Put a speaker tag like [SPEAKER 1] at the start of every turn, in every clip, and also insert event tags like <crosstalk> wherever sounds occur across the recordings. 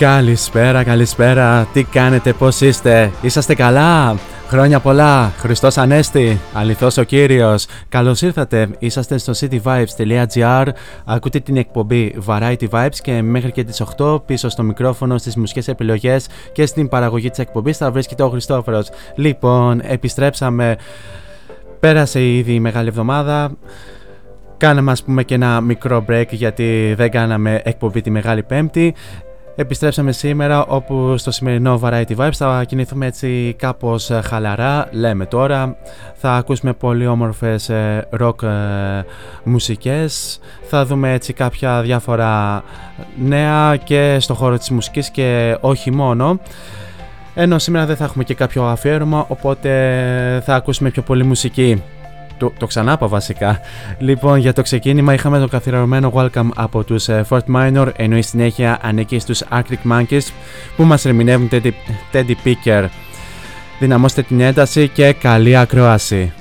[SPEAKER 1] Καλησπέρα, καλησπέρα. Τι κάνετε, πώς είστε, είσαστε καλά; Χρόνια πολλά, Χριστός Ανέστη, αληθώς ο Κύριος. Καλώς ήρθατε, είσαστε στο cityvibes.gr, ακούτε την εκπομπή Variety Vibes και μέχρι και τις 8 πίσω στο μικρόφωνο, στις μουσικές επιλογές και στην παραγωγή της εκπομπής θα βρίσκεται ο Χριστόφορος. Λοιπόν, επιστρέψαμε, πέρασε ήδη η Μεγάλη Εβδομάδα, Κάναμε ας πούμε και ένα μικρό break γιατί δεν κάναμε εκπομπή τη Μεγάλη Πέμπτη. Επιστρέψαμε σήμερα όπου στο σημερινό Variety Vibes θα κινηθούμε έτσι κάπως ε, χαλαρά, λέμε τώρα. Θα ακούσουμε πολύ όμορφες ε, rock ε, μουσικές. Θα δούμε έτσι κάποια διάφορα νέα και στο χώρο της μουσικής και όχι μόνο. Ενώ σήμερα δεν θα έχουμε και κάποιο αφιέρωμα, οπότε θα ακούσουμε πιο πολύ μουσική. Το, το ξανάπα βασικά. Λοιπόν, για το ξεκίνημα είχαμε το καθιερωμένο welcome από τους ε, Fort Minor, ενώ η συνέχεια ανήκει στους Arctic Monkeys που μας ερμηνεύουν Teddy, Teddy Picker. Δυναμώστε την ένταση και καλή ακρόαση.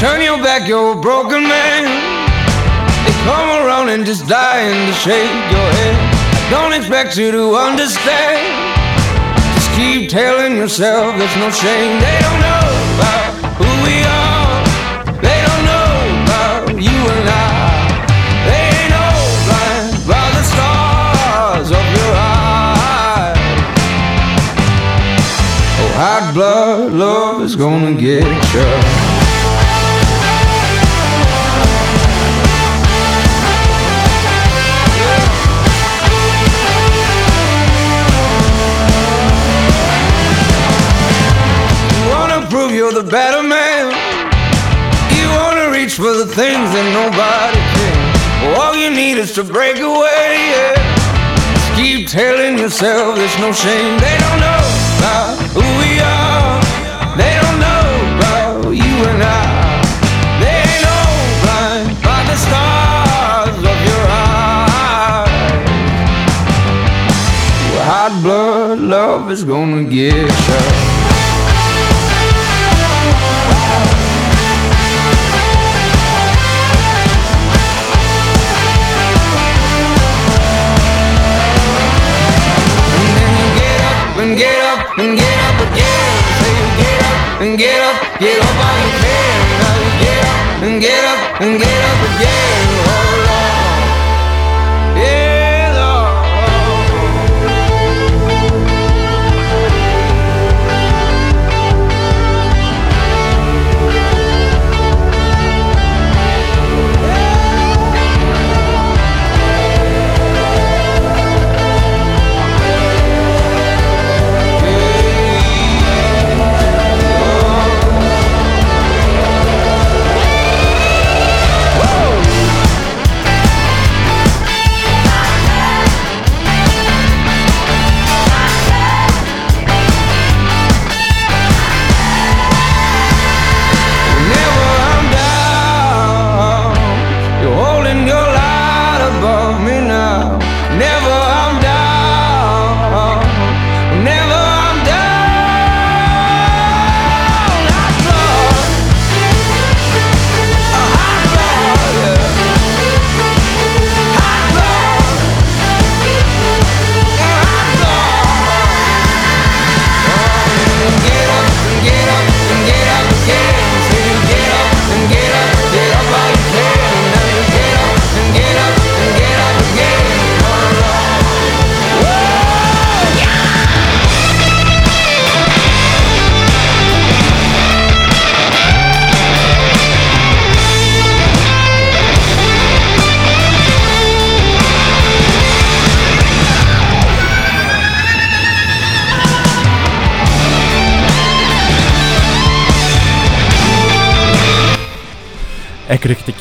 [SPEAKER 2] Turn your back, you're a broken man. They come around and just dying to shake your head. I don't expect you to understand. Just keep telling yourself there's no shame. They don't know about who we are. They don't know about you and I. They ain't no blind by the stars of your eyes. Oh, hot blood love is gonna get. You better man. You wanna reach for the things that nobody can. All you need is to break away. Yeah. Just keep telling yourself there's no shame. They don't know about who we are. They don't know about you and I. They ain't blind by the stars of your eyes. Hot blood love is gonna get you. Get up on the bed, get up, and get up, and get up, again.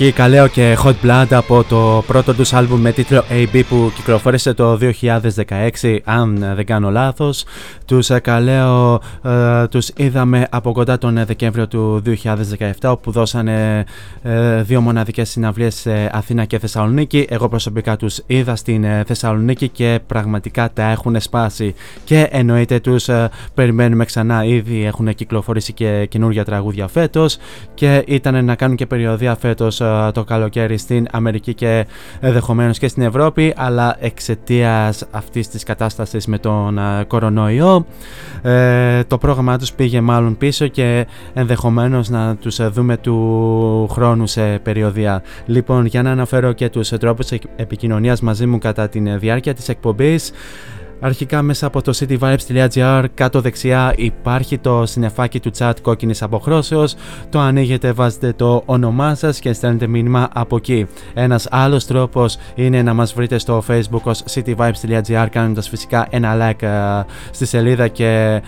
[SPEAKER 1] Εκρηκτική Καλέο και Hot Blood από το πρώτο τους άλμπουμ με τίτλο AB που κυκλοφόρησε το 2016 αν δεν κάνω λάθος. Τους ε, Καλέο ε, τους είδαμε από κοντά τον ε, Δεκέμβριο του 2017 όπου δώσανε ε, δύο μοναδικές συναυλίες σε Αθήνα και Θεσσαλονίκη. Εγώ προσωπικά τους είδα στην ε, Θεσσαλονίκη και πραγματικά τα έχουν σπάσει και εννοείται τους ε, περιμένουμε ξανά ήδη έχουν κυκλοφορήσει και καινούργια τραγούδια φέτος και ήταν να κάνουν και περιοδία φέτος ε, το καλοκαίρι στην Αμερική και ενδεχομένως και στην Ευρώπη αλλά εξαιτίας αυτής της κατάστασης με τον ε, κορονοϊό ε, το πρόγραμμά τους πήγε μάλλον πίσω και ενδεχομένως να τους ε, δούμε του χρόνου σε περιοδία. Λοιπόν, για να αναφέρω και τους τρόπους επικοινωνίας μαζί μου κατά τη διάρκεια της εκπομπής Αρχικά μέσα από το cityvibes.gr κάτω δεξιά υπάρχει το συνεφάκι του chat κόκκινης αποχρώσεως το ανοίγετε, βάζετε το όνομά σας και στέλνετε μήνυμα από εκεί. Ένας άλλος τρόπος είναι να μας βρείτε στο facebook ως cityvibes.gr κάνοντας φυσικά ένα like ε, στη σελίδα και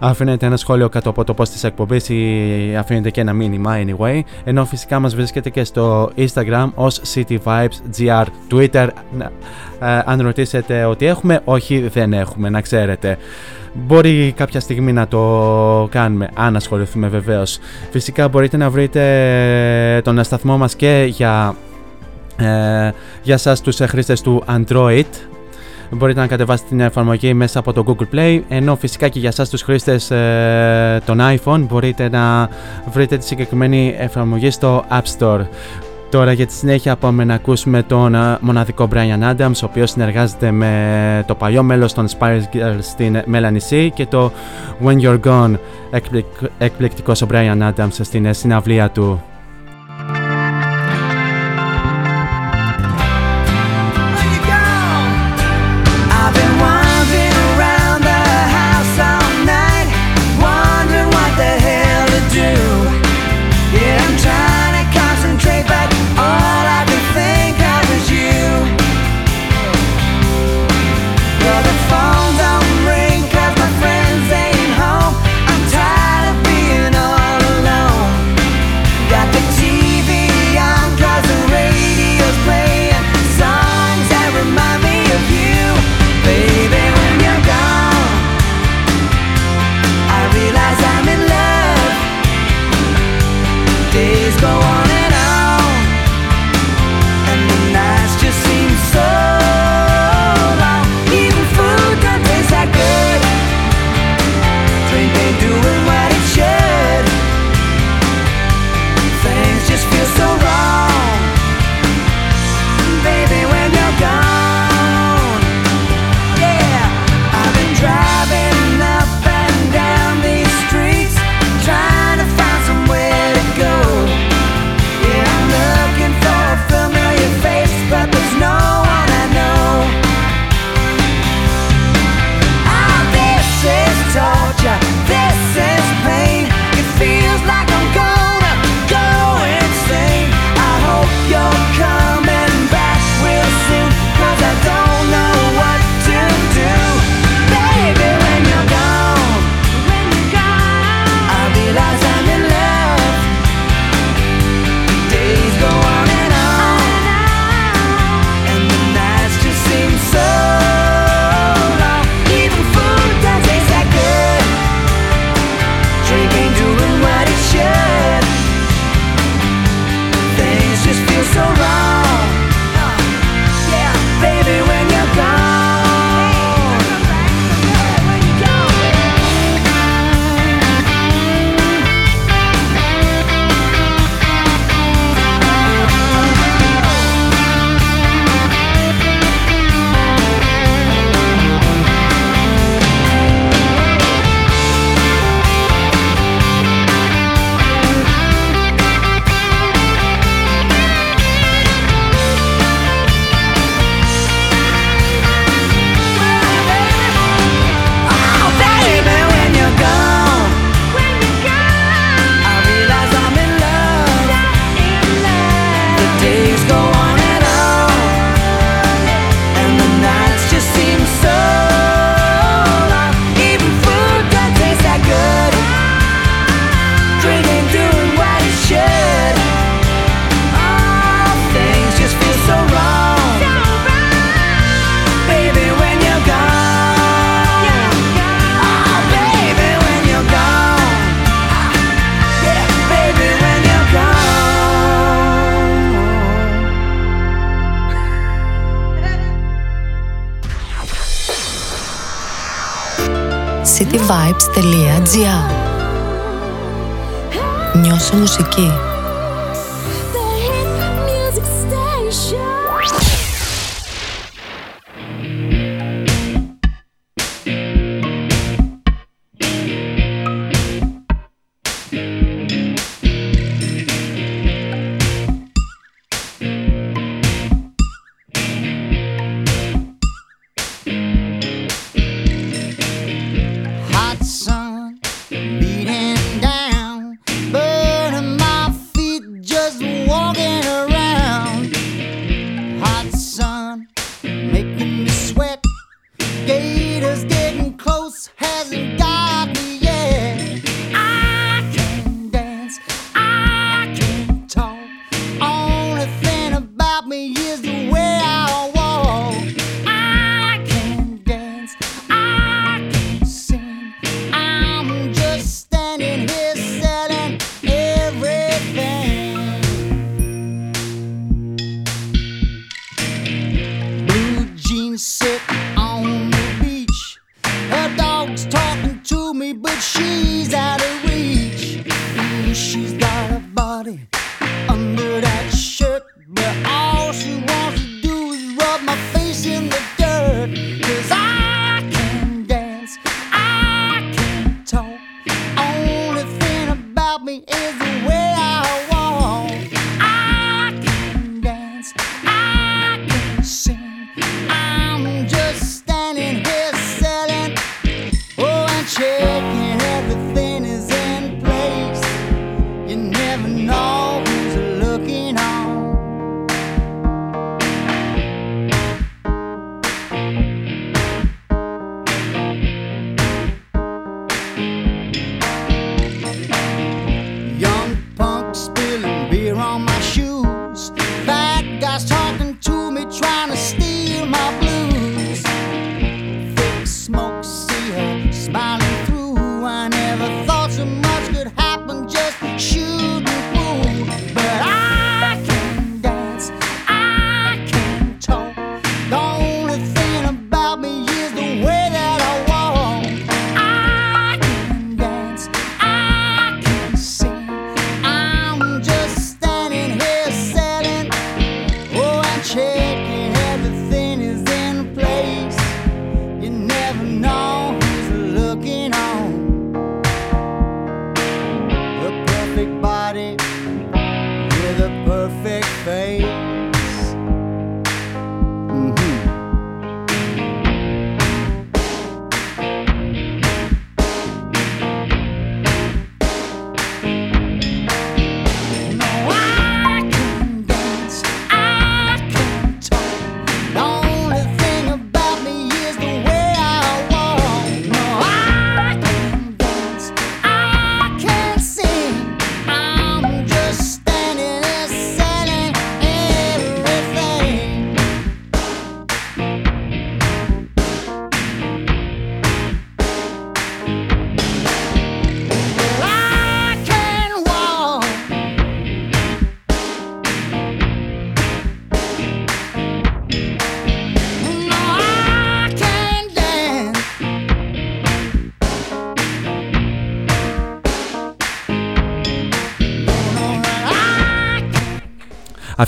[SPEAKER 1] αφήνετε ένα σχόλιο κάτω από το post της εκπομπής ή αφήνετε και ένα μήνυμα anyway ενώ φυσικά μας βρίσκεται και στο instagram ως cityvibesgr twitter ε, αν ρωτήσετε ότι έχουμε, όχι δεν έχουμε, να ξέρετε. Μπορεί κάποια στιγμή να το κάνουμε, αν ασχοληθούμε βεβαίως. Φυσικά μπορείτε να βρείτε τον σταθμό μας και για, ε, για σας τους χρήστες του Android
[SPEAKER 3] μπορείτε να κατεβάσετε την εφαρμογή μέσα από το Google Play ενώ φυσικά και για εσάς τους χρήστες ε, των iPhone μπορείτε να βρείτε τη συγκεκριμένη εφαρμογή στο App Store. Τώρα για τη συνέχεια πάμε να ακούσουμε τον μοναδικό Brian Adams ο οποίος συνεργάζεται με το παλιό μέλος των Spice Girls στην Melanie C και το When You're Gone εκπληκτικός ο Brian Adams στην συναυλία του.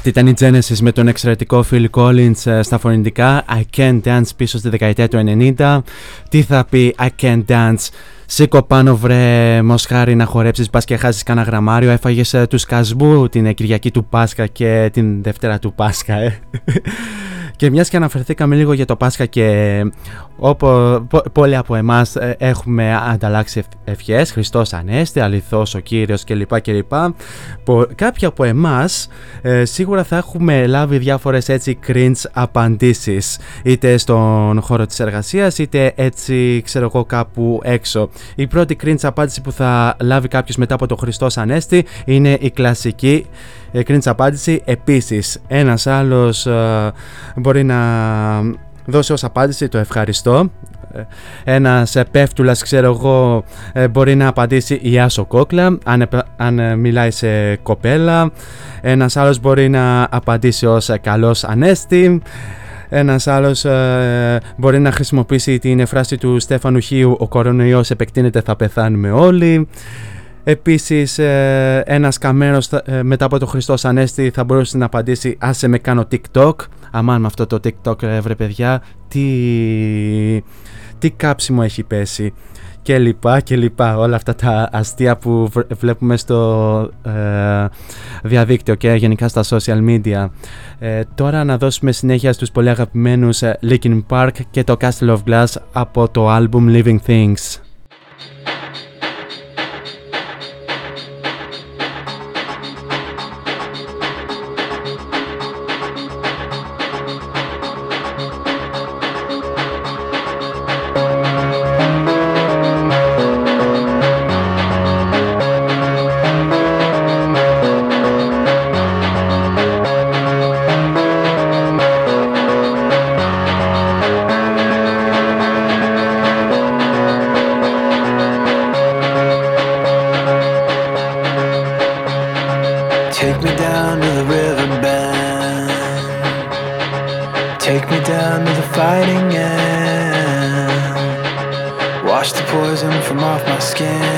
[SPEAKER 1] Αυτή ήταν η Genesis με τον εξαιρετικό Phil Collins ε, στα φωνητικά. I Can't Dance πίσω στη δεκαετία του 90 Τι θα πει I Can't Dance; Σήκω πάνω βρε μοσχάρι να χορέψεις Πας και χάσεις κανένα γραμμάριο. Έφαγες ε, τους σκασμού την ε, Κυριακή του Πάσχα Και την Δευτέρα του Πάσχα ε. Και μιας και αναφερθήκαμε λίγο για το Πάσχα και όπου πολλοί από εμάς ε, έχουμε ανταλλάξει ευ- ευχές, Χριστός Ανέστη, αληθώς ο Κύριος κλπ. κλπ. Πο- Κάποιοι από εμάς ε, σίγουρα θα έχουμε λάβει διάφορες έτσι cringe απαντήσεις είτε στον χώρο της εργασίας είτε έτσι ξέρω εγώ κάπου έξω. Η πρώτη cringe απάντηση που θα λάβει κάποιος μετά από το Χριστός Ανέστη είναι η κλασική ε, cringe απάντηση. Επίσης ένας άλλος ε, μπορεί να δώσει ως απάντηση το ευχαριστώ. Ε, Ένας ε, πέφτουλας ξέρω εγώ ε, μπορεί να απαντήσει Γεια σου κόκλα αν, επ- αν ε, μιλάει σε κοπέλα. Ένας άλλος μπορεί να απαντήσει ως ε, καλός ανέστη. Ένας άλλος ε, μπορεί να χρησιμοποιήσει την φράση του Στέφανου Χίου «Ο κορονοϊός επεκτείνεται, θα πεθάνουμε όλοι». Επίσης ε, ένας καμένος θα- ε, μετά από το Χριστός Ανέστη θα μπορούσε να απαντήσει «Άσε με κάνω TikTok». Αμάν με αυτό το TikTok ρε, βρε παιδιά, τι, τι κάψιμο έχει πέσει. Και λοιπά και λοιπά όλα αυτά τα αστεία που βρ- βλέπουμε στο ε, διαδίκτυο και γενικά στα social media. Ε, τώρα να δώσουμε συνέχεια στους πολύ αγαπημένους ε, Linkin Park και το Castle of Glass από το album Living Things
[SPEAKER 4] skin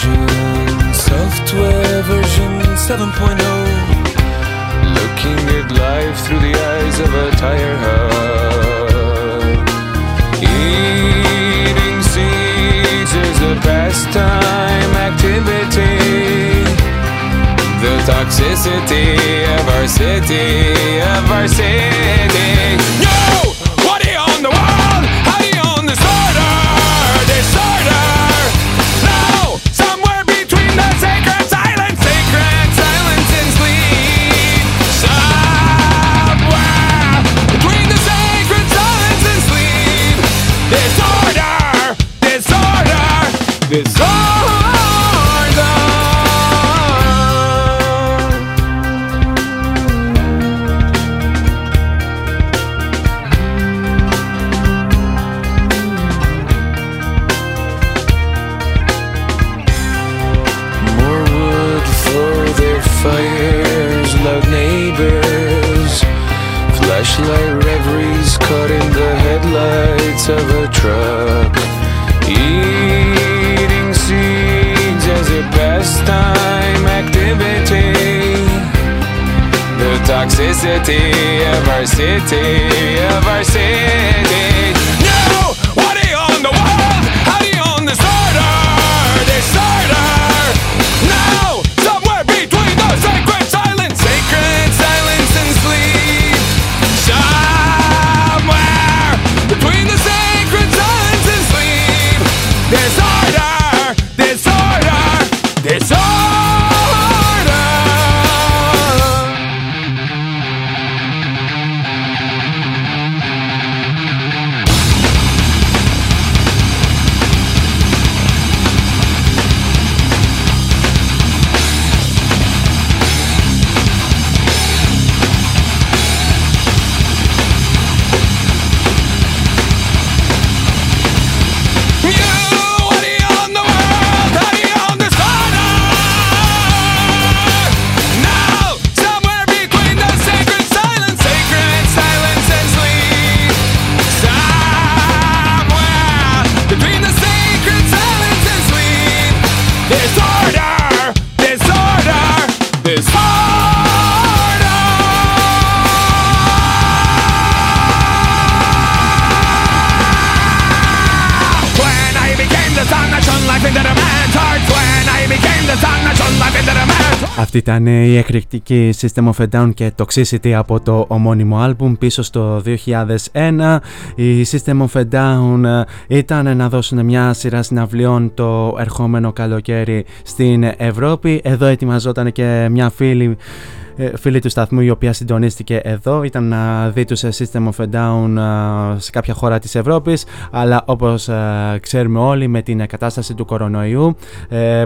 [SPEAKER 2] version, software version 7.0. Looking at life through the eyes of a tire hub. Eating seeds is a pastime activity. The toxicity of our city, of our city. No!
[SPEAKER 1] say ήταν η εκρηκτική System of a Down και Toxicity από το ομώνυμο άλμπουμ πίσω στο 2001. Η System of a Down ήταν να δώσουν μια σειρά συναυλιών το ερχόμενο καλοκαίρι στην Ευρώπη. Εδώ ετοιμαζόταν και μια φίλη ε, φίλη του σταθμού η οποία συντονίστηκε εδώ ήταν να δει τους System of a Down ε, σε κάποια χώρα της Ευρώπης αλλά όπως ε, ξέρουμε όλοι με την κατάσταση του κορονοϊού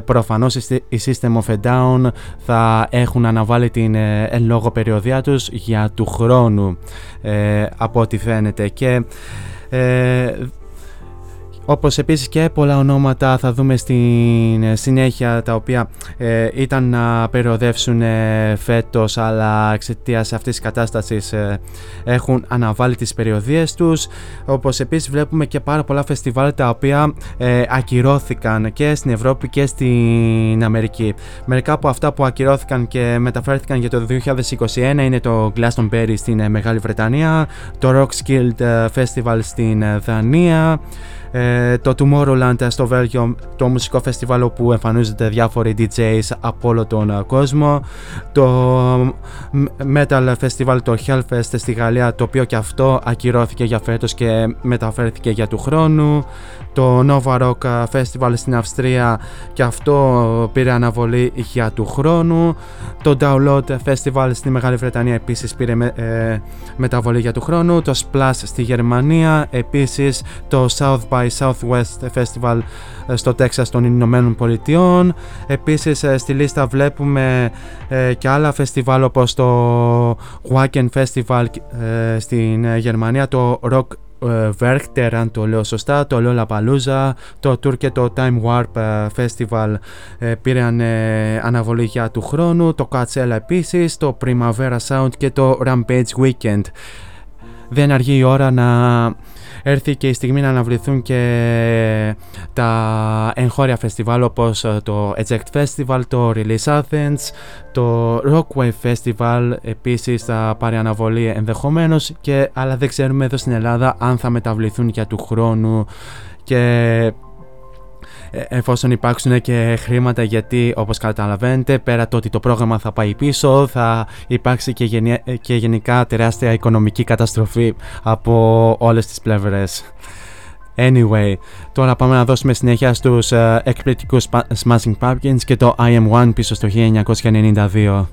[SPEAKER 1] προφανώς η System of a Down θα έχουν αναβάλει την εν λόγω περιοδία τους για του χρόνου από ό,τι φαίνεται. Και όπως επίσης και πολλά ονόματα θα δούμε στην ε, συνέχεια τα οποία ε, ήταν να περιοδεύσουν ε, φέτος αλλά εξαιτίας αυτής της κατάστασης ε, έχουν αναβάλει τις περιοδίες τους όπως επίσης βλέπουμε και πάρα πολλά φεστιβάλ τα οποία ακυρώθηκαν και στην Ευρώπη και στην Αμερική. Μερικά από αυτά που ακυρώθηκαν και μεταφέρθηκαν για το 2021 είναι το Glastonbury στην Μεγάλη Βρετανία, το Rockskill Festival στην Δανία, ε, το Tomorrowland στο Βέλγιο, το μουσικό φεστιβάλ όπου εμφανίζονται διάφοροι DJs από όλο τον ε, κόσμο, το Metal Festival, το Hellfest στη Γαλλία, το οποίο και αυτό ακυρώθηκε για φέτος και μεταφέρθηκε για του χρόνου, το Nova Rock Festival στην Αυστρία και αυτό πήρε αναβολή για του χρόνου, το Download Festival στη Μεγάλη Βρετανία επίσης πήρε ε, μεταβολή για του χρόνου, το Splash στη Γερμανία, επίσης το South by Southwest Festival ε, στο Τέξας των Ηνωμένων Πολιτειών. Επίσης ε, στη λίστα βλέπουμε ε, και άλλα φεστιβάλ όπως το Wacken Festival στην Γερμανία, το Rock Werchter αν το λέω σωστά, το Lollapalooza, το Tour και το Time Warp Festival πήραν αναβολή για του χρόνου, το Coachella επίσης, το Primavera Sound και το Rampage Weekend. Δεν αργεί η ώρα να έρθει και η στιγμή να αναβληθούν και τα εγχώρια φεστιβάλ όπως ε, το Eject Festival, το Release Athens, το Rockwave Festival επίσης θα πάρει αναβολή ενδεχομένως και αλλά δεν ξέρουμε εδώ στην Ελλάδα αν θα μεταβληθούν για του χρόνου. Και ε, εφόσον υπάρξουν και χρήματα γιατί όπως καταλαβαίνετε πέρα το ότι το πρόγραμμα θα πάει πίσω θα υπάρξει και, και γενικά τεράστια οικονομική καταστροφή από όλες τις πλευρές. Anyway, τώρα πάμε να δώσουμε συνέχεια στους uh, εκπληκτικούς Smashing Pumpkins και το I Am One πίσω στο 1992.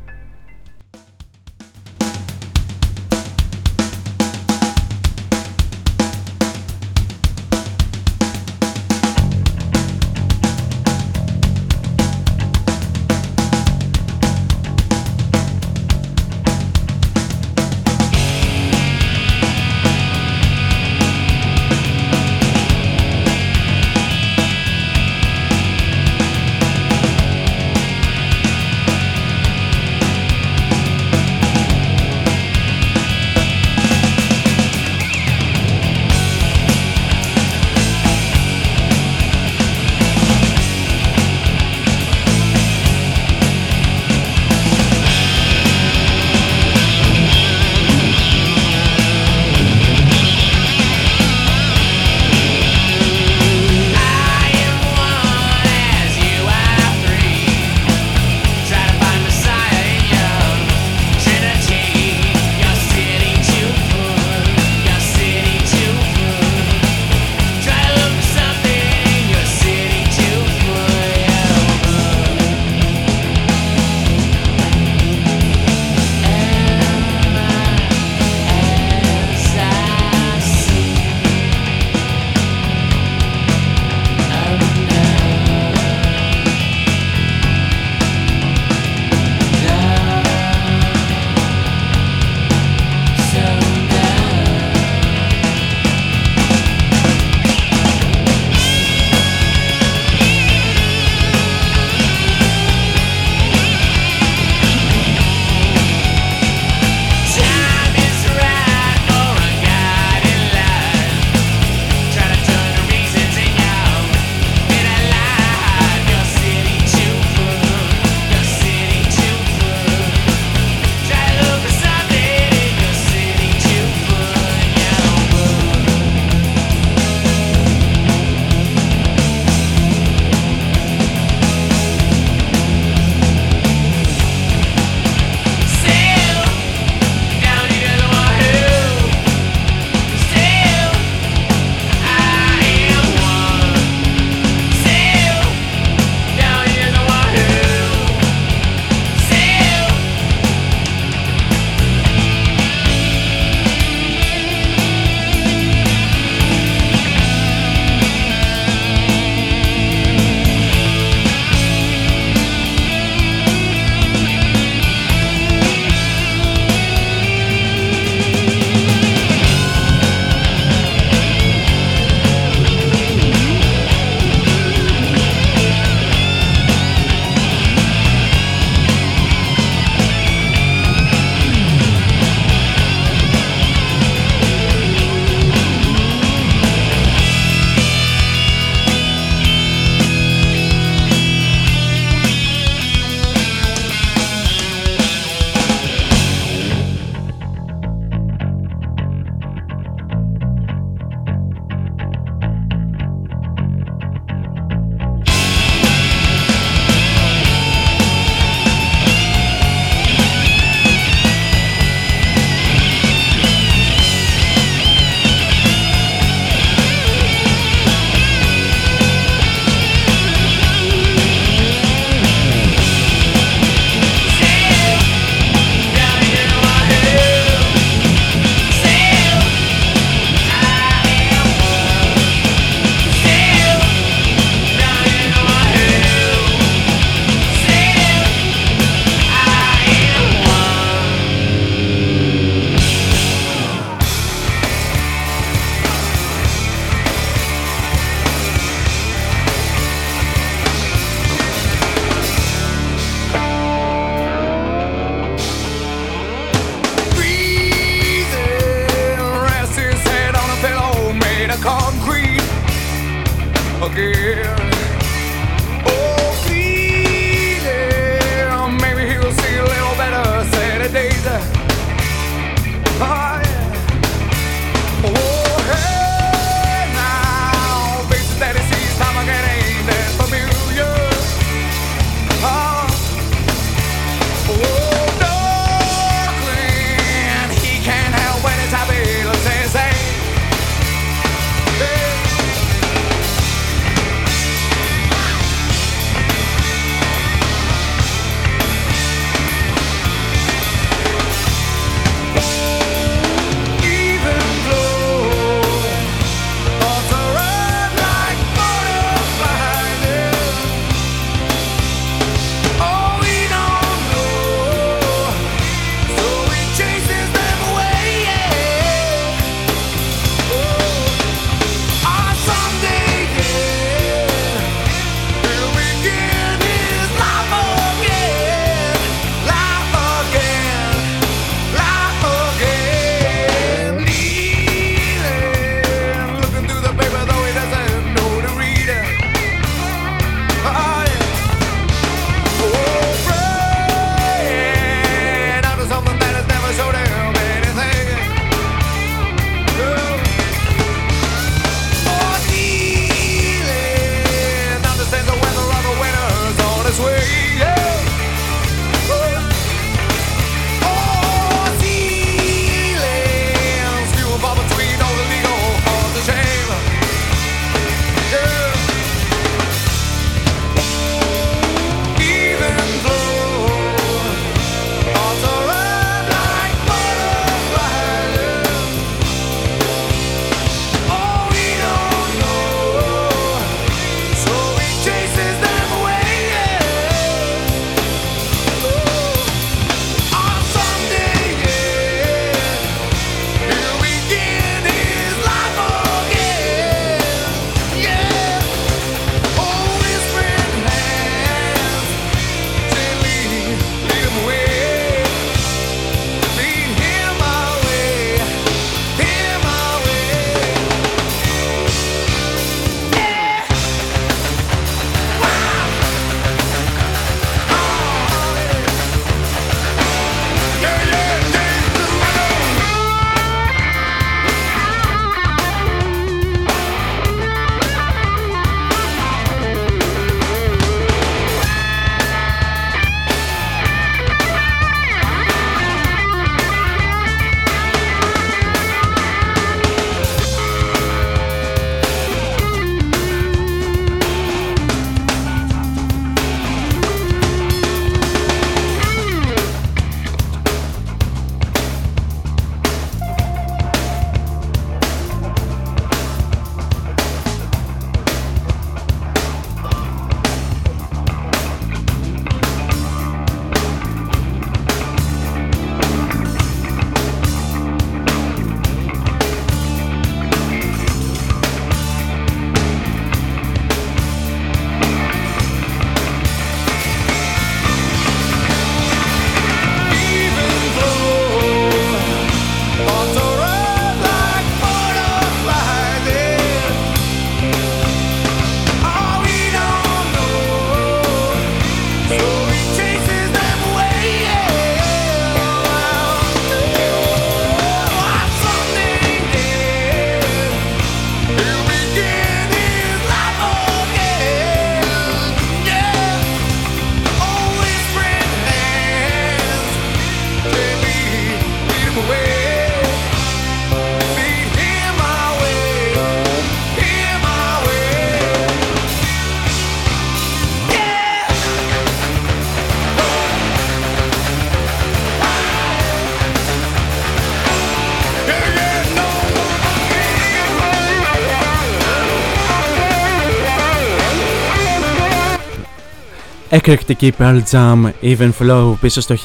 [SPEAKER 1] Εκρηκτική Pearl Jam Even Flow πίσω στο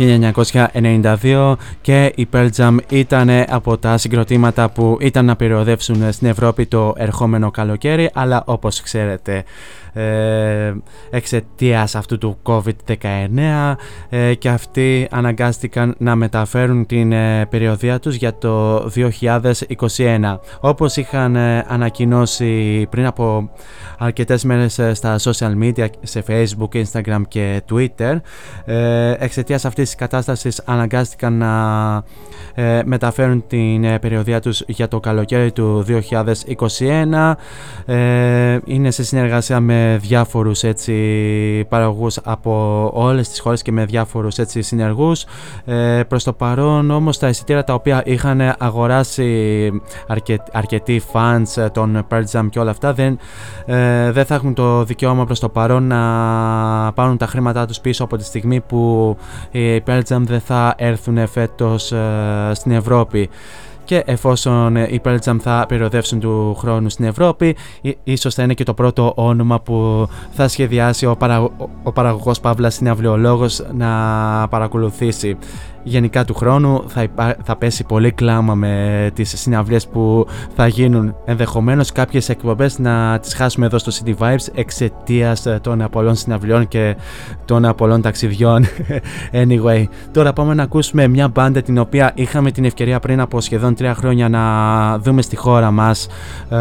[SPEAKER 1] 1992 και η Pearl Jam ήταν από τα συγκροτήματα που ήταν να περιοδεύσουν στην Ευρώπη το ερχόμενο καλοκαίρι αλλά όπως ξέρετε ε, εξαιτίας αυτού του COVID-19 ε, και αυτοί αναγκάστηκαν να μεταφέρουν την ε, περιοδία τους για το 2021 όπως είχαν ε, ανακοινώσει πριν από αρκετές μέρες ε, στα social media, σε facebook, instagram και twitter ε, εξαιτίας αυτής της κατάστασης αναγκάστηκαν να ε, μεταφέρουν την ε, περιοδία τους για το καλοκαίρι του 2021 ε, είναι σε συνεργασία με διάφορους έτσι παραγωγούς από όλες τις χώρες και με διάφορους έτσι συνεργούς. Ε, προς το παρόν όμως τα εισιτήρια τα οποία είχαν αγοράσει αρκε, αρκετοί fans των Pearl Jam και όλα αυτά δεν, ε, δεν θα έχουν το δικαίωμα προς το παρόν να πάρουν τα χρήματά τους πίσω από τη στιγμή που οι Pearl Jam δεν θα έρθουν φέτος στην Ευρώπη και εφόσον οι Pearl Jam θα περιοδεύσουν του χρόνου στην Ευρώπη ίσως θα είναι και το πρώτο όνομα που θα σχεδιάσει ο, παρα... ο παραγωγός Παύλας Συναυλιολόγος να παρακολουθήσει γενικά του χρόνου θα, θα πέσει πολύ κλάμα με τις συναυλίες που θα γίνουν ενδεχομένως κάποιες εκπομπές να τις χάσουμε εδώ στο City Vibes εξαιτίας των πολλών συναυλιών και των πολλών ταξιδιών <laughs> anyway τώρα πάμε να ακούσουμε μια μπάντα την οποία είχαμε την ευκαιρία πριν από σχεδόν τρία χρόνια να δούμε στη χώρα μας ε,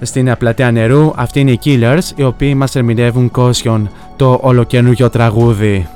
[SPEAKER 1] στην πλατεία νερού. Αυτοί είναι οι Killers, οι οποίοι μας ερμηνεύουν Caution, το ολοκαινούργιο τραγούδι.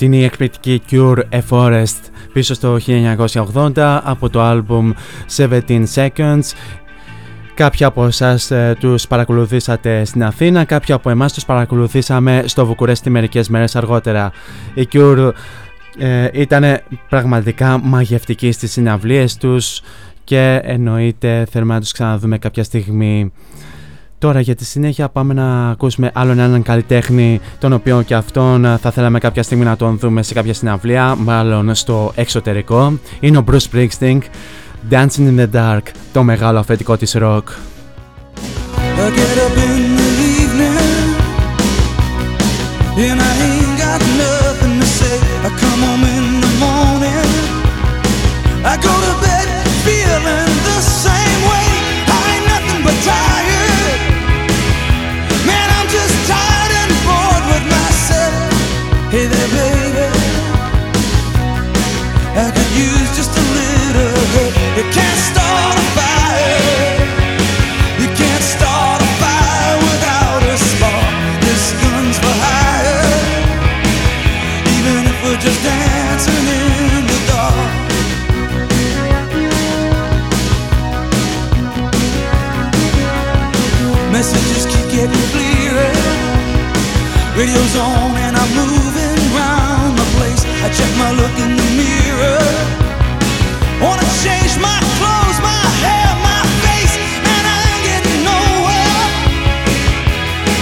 [SPEAKER 1] Αυτή είναι η εκπληκτική Cure A Forest πίσω στο 1980 από το άλμπουμ 17 Seconds. Κάποιοι από εσάς ε, τους παρακολουθήσατε στην Αθήνα, κάποιοι από εμάς τους παρακολουθήσαμε στο Βουκουρέστι μερικές μέρες αργότερα. Η Cure ε, ήταν πραγματικά μαγευτική στις συναυλίες τους και εννοείται θέλουμε να τους ξαναδούμε κάποια στιγμή Τώρα για τη συνέχεια πάμε να ακούσουμε άλλον έναν καλλιτέχνη τον οποίο και αυτόν ε, θα θέλαμε κάποια στιγμή να τον δούμε σε κάποια συναυλία μάλλον στο εξωτερικό. Είναι ο Bruce Springsteen Dancing in the Dark το μεγάλο αφεντικό της rock
[SPEAKER 5] Check my look in the mirror. Wanna change my clothes, my hair, my face, and I ain't getting nowhere.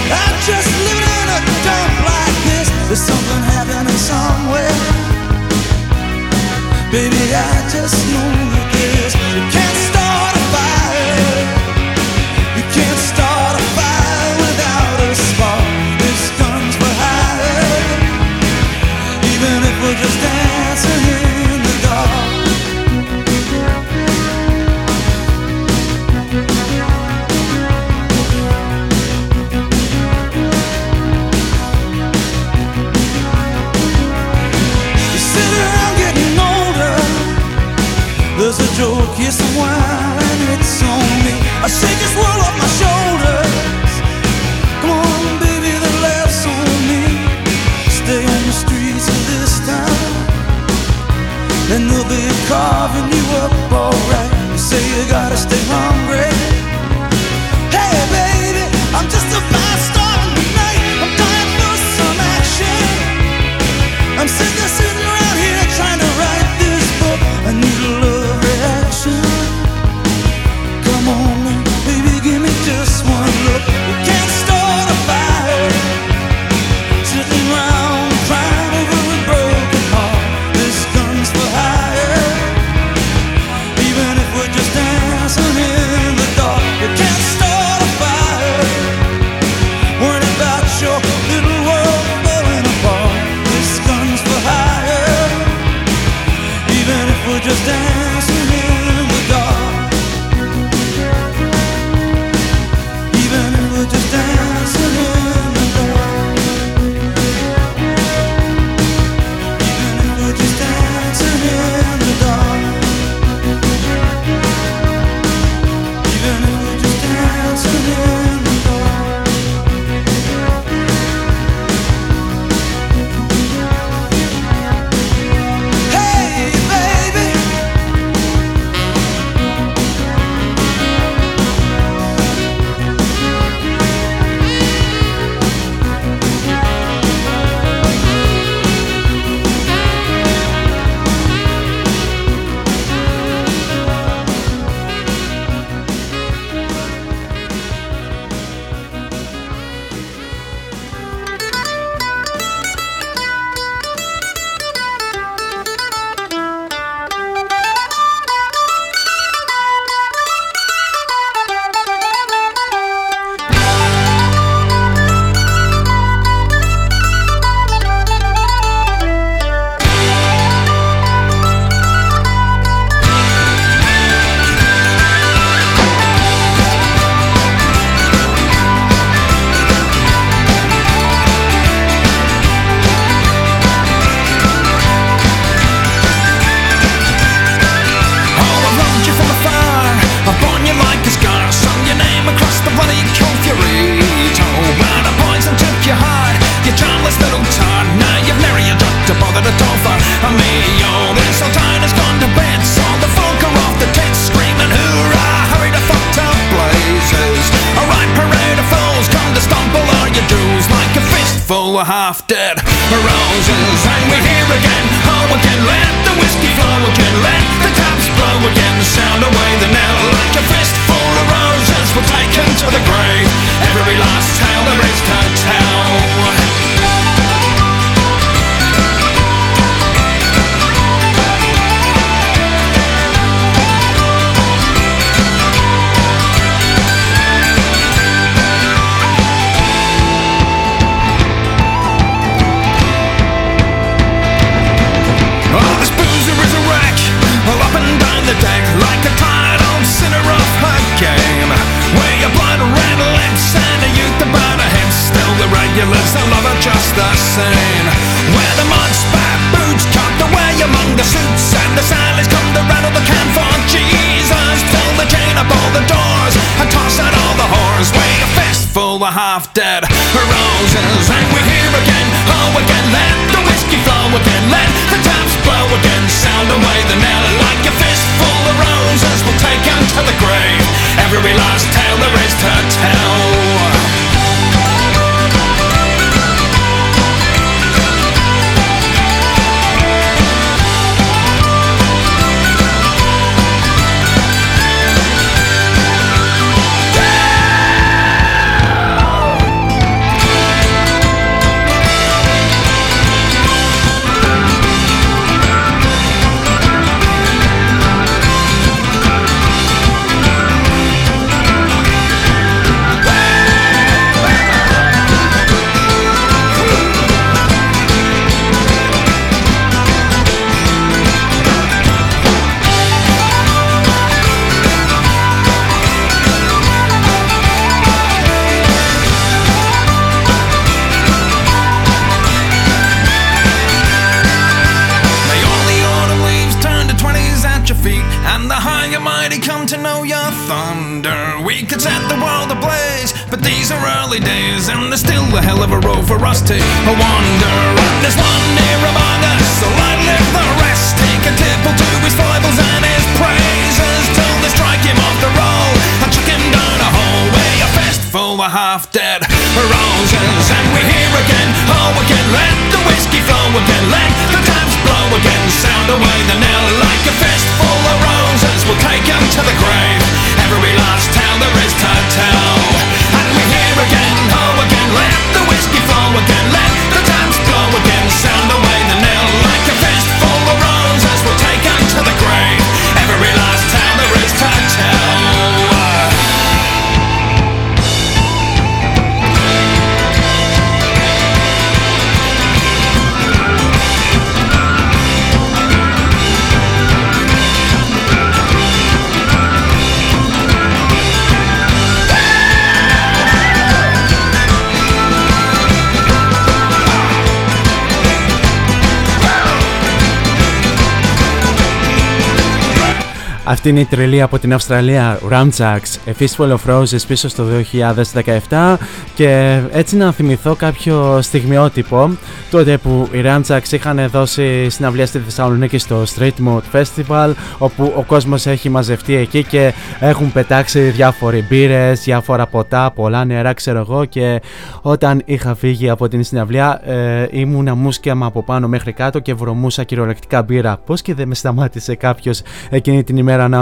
[SPEAKER 5] I'm just living in a dump like this. There's something happening somewhere. Baby, I just know gotta stay
[SPEAKER 6] home Sound away the nail like a fistful of roses. We'll take 'em to the grave.
[SPEAKER 1] Αυτή είναι η τρελή από την Αυστραλία Ramjacks, A Fistful of Roses πίσω στο 2017 και έτσι να θυμηθώ κάποιο στιγμιότυπο τότε που οι Ramjacks είχαν δώσει συναυλία στη Θεσσαλονίκη στο Street Mode Festival όπου ο κόσμος έχει μαζευτεί εκεί και έχουν πετάξει διάφοροι μπύρες, διάφορα ποτά, πολλά νερά ξέρω εγώ και όταν είχα φύγει από την συναυλία ε, ήμουνα μουσκιαμα από πάνω μέχρι κάτω και βρωμούσα κυριολεκτικά μπύρα. Πώς και δεν με σταμάτησε κάποιος εκείνη την ημέρα να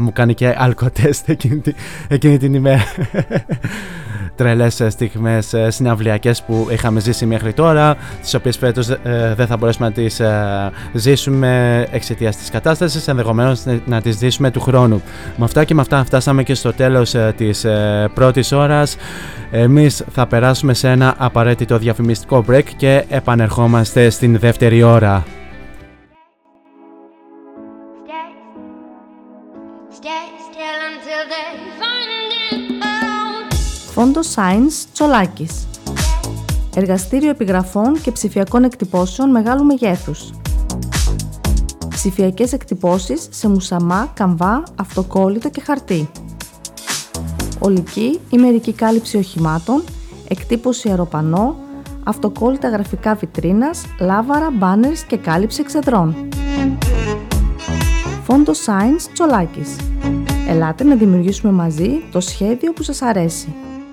[SPEAKER 1] μου κάνει και αλκοτέστ εκείνη, τη- εκείνη την ημέρα. <laughs> Τρελές ε, στιγμές ε, συναυλιακές που είχαμε ζήσει μέχρι τώρα, τις οποίες φέτος ε, δεν θα μπορέσουμε να τις ε, ζήσουμε εξαιτίας της κατάστασης, ενδεχομένως να- να τις ζήσουμε του χρόνου. Με αυτά και με αυτά φτάσαμε και στο τέλος ε, της ε, πρώτης ώρας. Εμείς θα περάσουμε σε ένα απαραίτητο διαφημιστικό break και επανερχόμαστε στην δεύτερη ώρα.
[SPEAKER 7] Stay still until they find it out.
[SPEAKER 8] Φόντο Science Τσολάκης. Εργαστήριο επιγραφών και ψηφιακών εκτυπώσεων μεγάλου μεγέθους. Ψηφιακές εκτυπώσεις σε μουσαμά, καμβά, αυτοκόλλητο και χαρτί. Ολική ή μερική κάλυψη οχημάτων, εκτύπωση αεροπανό, αυτοκόλλητα γραφικά βιτρίνας, λάβαρα, μπάνερς και κάλυψη εξεδρών. Φόντο Science Τσολάκης. Ελάτε να δημιουργήσουμε μαζί το σχέδιο που σας αρέσει.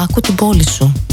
[SPEAKER 9] Άκου την πόλη σου.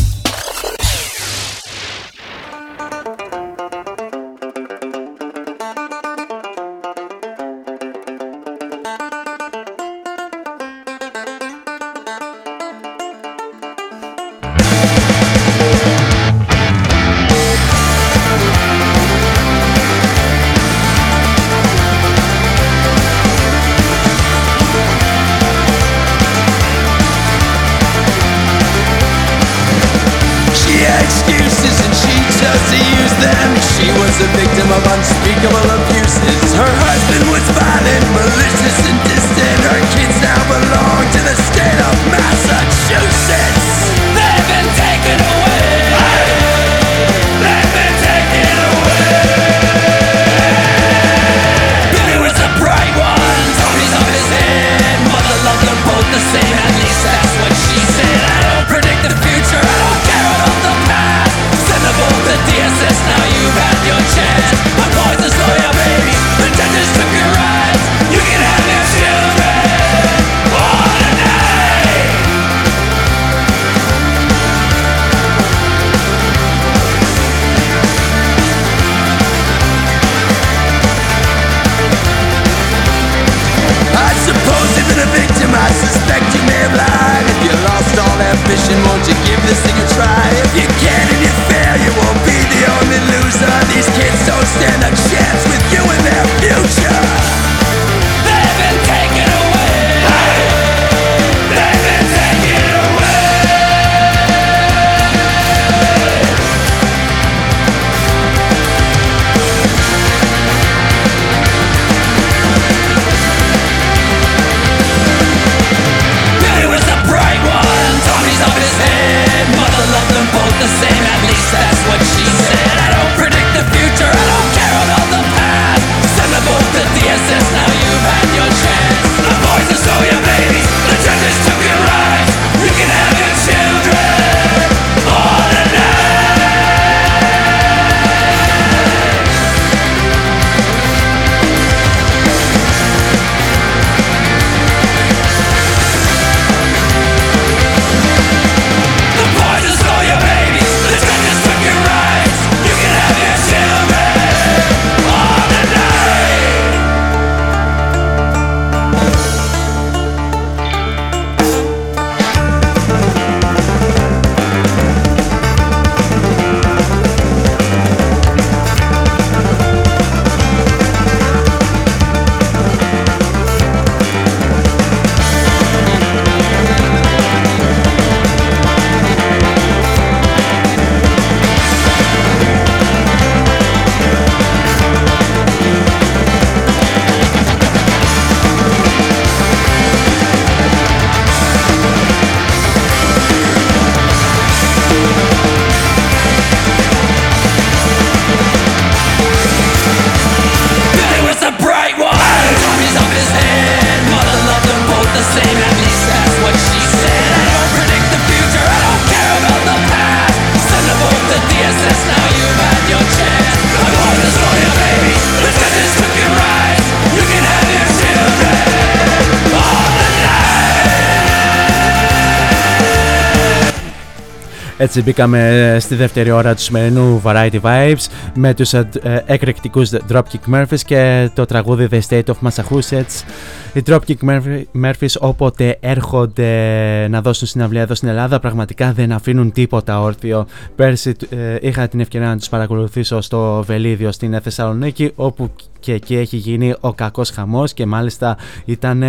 [SPEAKER 1] έτσι μπήκαμε ε, στη δεύτερη ώρα του σημερινού Variety Vibes με τους ε, Dropkick Murphys και το τραγούδι The State of Massachusetts. Οι Dropkick Murphys όποτε έρχονται να δώσουν συναυλία εδώ στην Ελλάδα πραγματικά δεν αφήνουν τίποτα όρθιο. Πέρσι ε, είχα την ευκαιρία να τους παρακολουθήσω στο Βελίδιο στην Θεσσαλονίκη όπου και εκεί έχει γίνει ο κακός χαμός και μάλιστα ήταν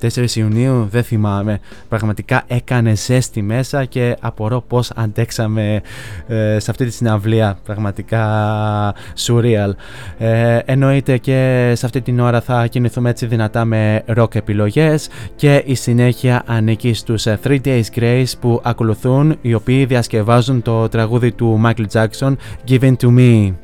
[SPEAKER 1] 4 Ιουνίου, δεν θυμάμαι. Πραγματικά έκανε ζέστη μέσα και απορώ πώς αντέξαμε ε, σε αυτή τη συναυλία. Πραγματικά surreal. Ε, εννοείται και σε αυτή την ώρα θα κινηθούμε έτσι δυνατά με ροκ επιλογές και η συνέχεια ανήκει στους ε, 3 Days Grace που ακολουθούν οι οποίοι διασκευάζουν το τραγούδι του Michael Jackson Given To Me.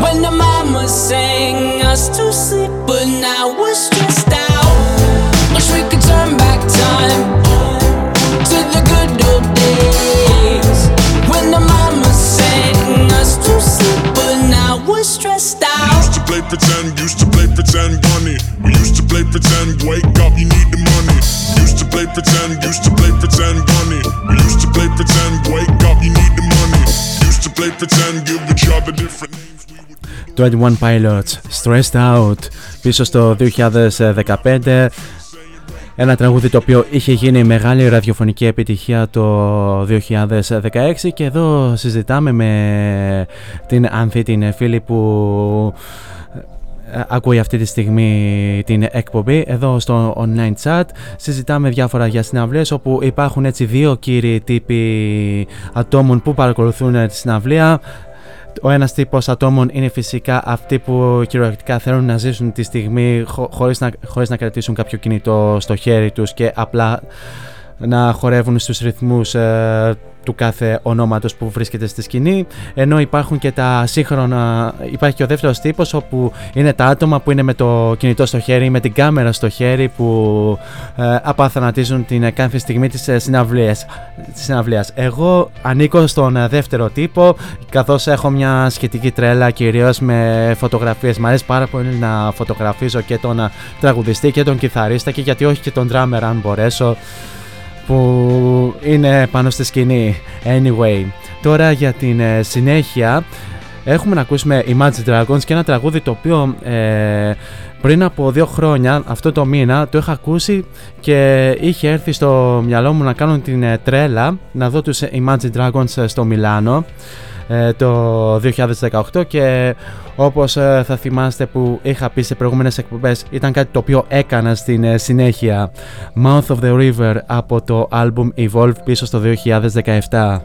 [SPEAKER 10] when the mama sang us to sleep, but now we're stressed out. Wish we could turn back time to the good old days when the mama sang us to sleep, but now we're stressed out.
[SPEAKER 11] Used to play pretend, used to play pretend bunny. We used to play pretend, wake up, you need the money. Used to play pretend, used to play pretend bunny. We used to play pretend, wake up, you need the money. Used to play pretend, give each other different names.
[SPEAKER 1] 21 Pilots, Stressed Out, πίσω στο 2015. Ένα τραγούδι το οποίο είχε γίνει μεγάλη ραδιοφωνική επιτυχία το 2016 και εδώ συζητάμε με την Ανθή την φίλη που ε, ακούει αυτή τη στιγμή την εκπομπή εδώ στο online chat συζητάμε διάφορα για συναυλίες όπου υπάρχουν έτσι δύο κύριοι τύποι ατόμων που παρακολουθούν τη συναυλία ο ένας τύπος ατόμων είναι φυσικά αυτοί που κυριολεκτικά θέλουν να ζήσουν τη στιγμή χω- χωρίς, να, χωρίς να κρατήσουν κάποιο κινητό στο χέρι τους και απλά να χορεύουν στους ρυθμούς ε, του κάθε ονόματος που βρίσκεται στη σκηνή ενώ υπάρχουν και τα σύγχρονα υπάρχει και ο δεύτερος τύπος όπου είναι τα άτομα που είναι με το κινητό στο χέρι ή με την κάμερα στο χέρι που ε, απαθανατίζουν την κάθε στιγμή της ε, συναυλίας, της συναυλίας. Εγώ ανήκω στον ε, δεύτερο τύπο καθώς έχω μια σχετική τρέλα κυρίως με φωτογραφίες μου αρέσει πάρα πολύ να φωτογραφίζω και τον ε, τραγουδιστή και τον κιθαρίστα και γιατί όχι και τον drummer αν μπορέσω που είναι πάνω στη σκηνή. Anyway, τώρα για την ε, συνέχεια έχουμε να ακούσουμε Imagine Dragons και ένα τραγούδι το οποίο ε, πριν από δύο χρόνια, αυτό το μήνα, το είχα ακούσει και είχε έρθει στο μυαλό μου να κάνω την ε, τρέλα να δω τους Imagine Dragons ε, στο Μιλάνο ε, το 2018 και όπως ε, θα θυμάστε που είχα πει σε προηγούμενες εκπομπές ήταν κάτι το οποίο έκανα στην ε, συνέχεια. Mouth of the River από το album Evolve πίσω στο 2017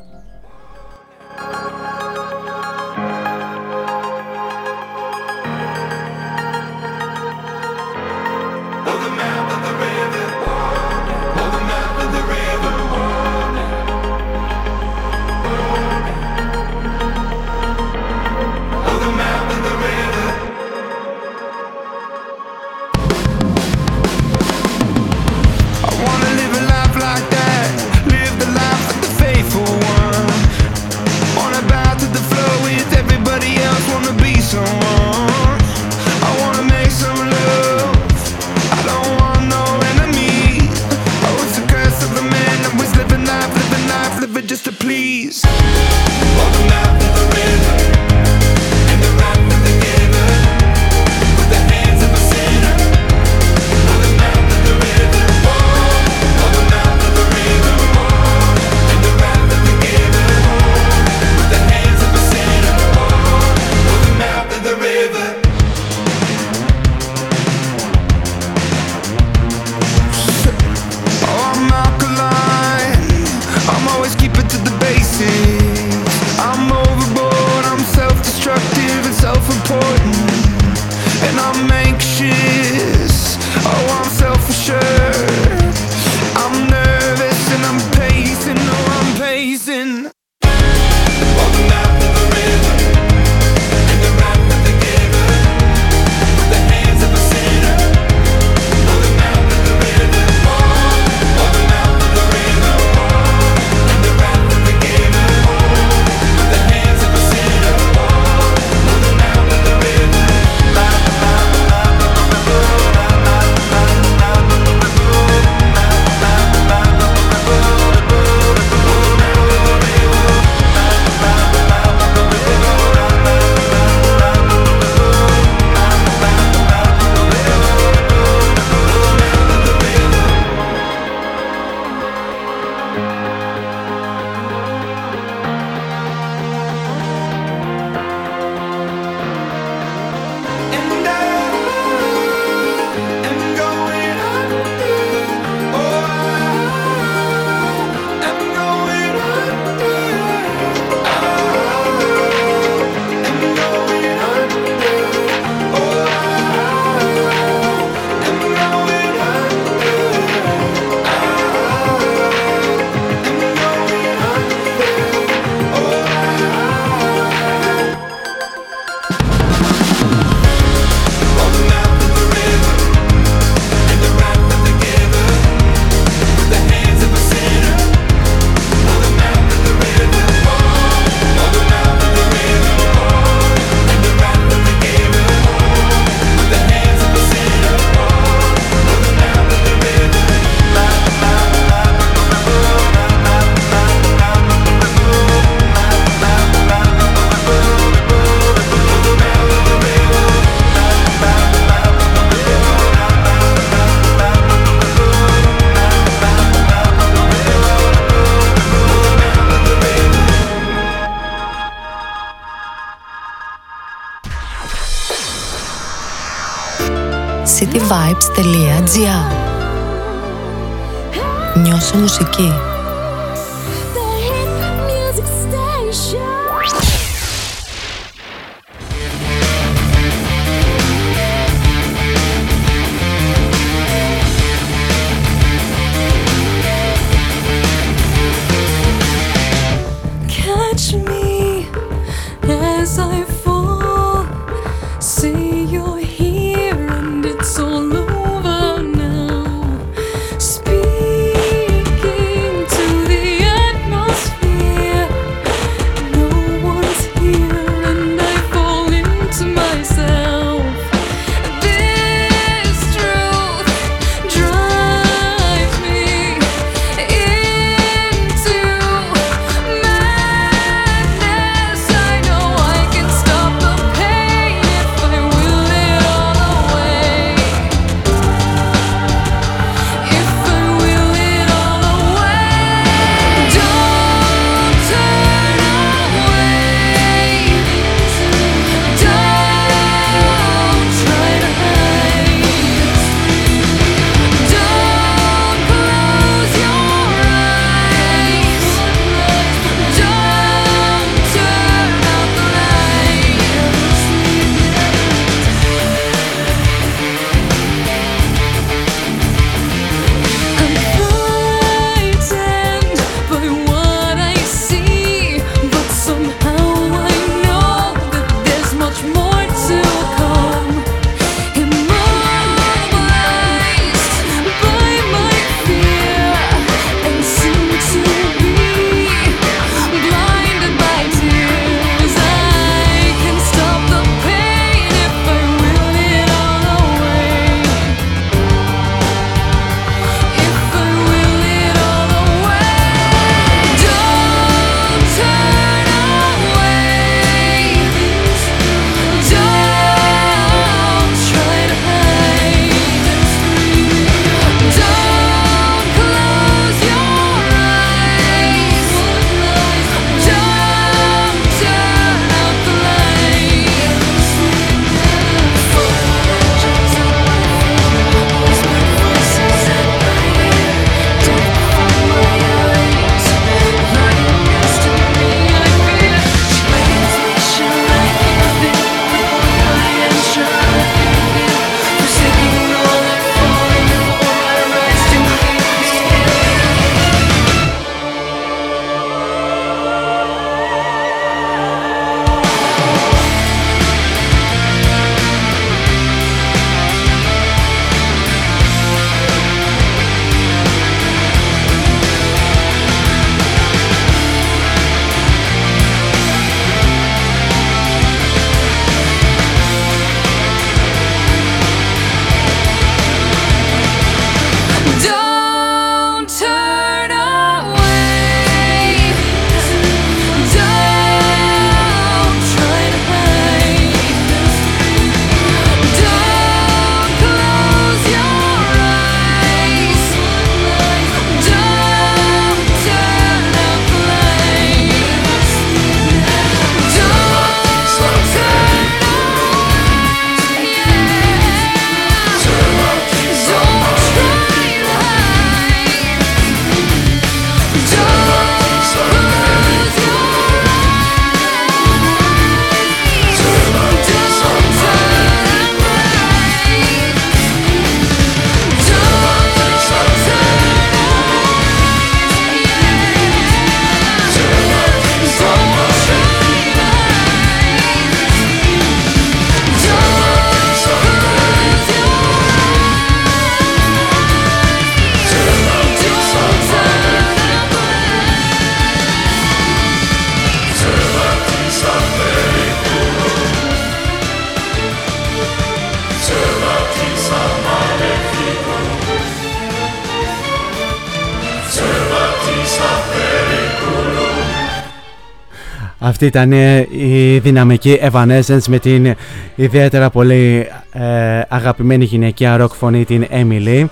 [SPEAKER 1] Αυτή ήταν ε, η δυναμική Evanescence με την ιδιαίτερα πολύ ε, αγαπημένη γυναικεία rock φωνή την Emily. ε,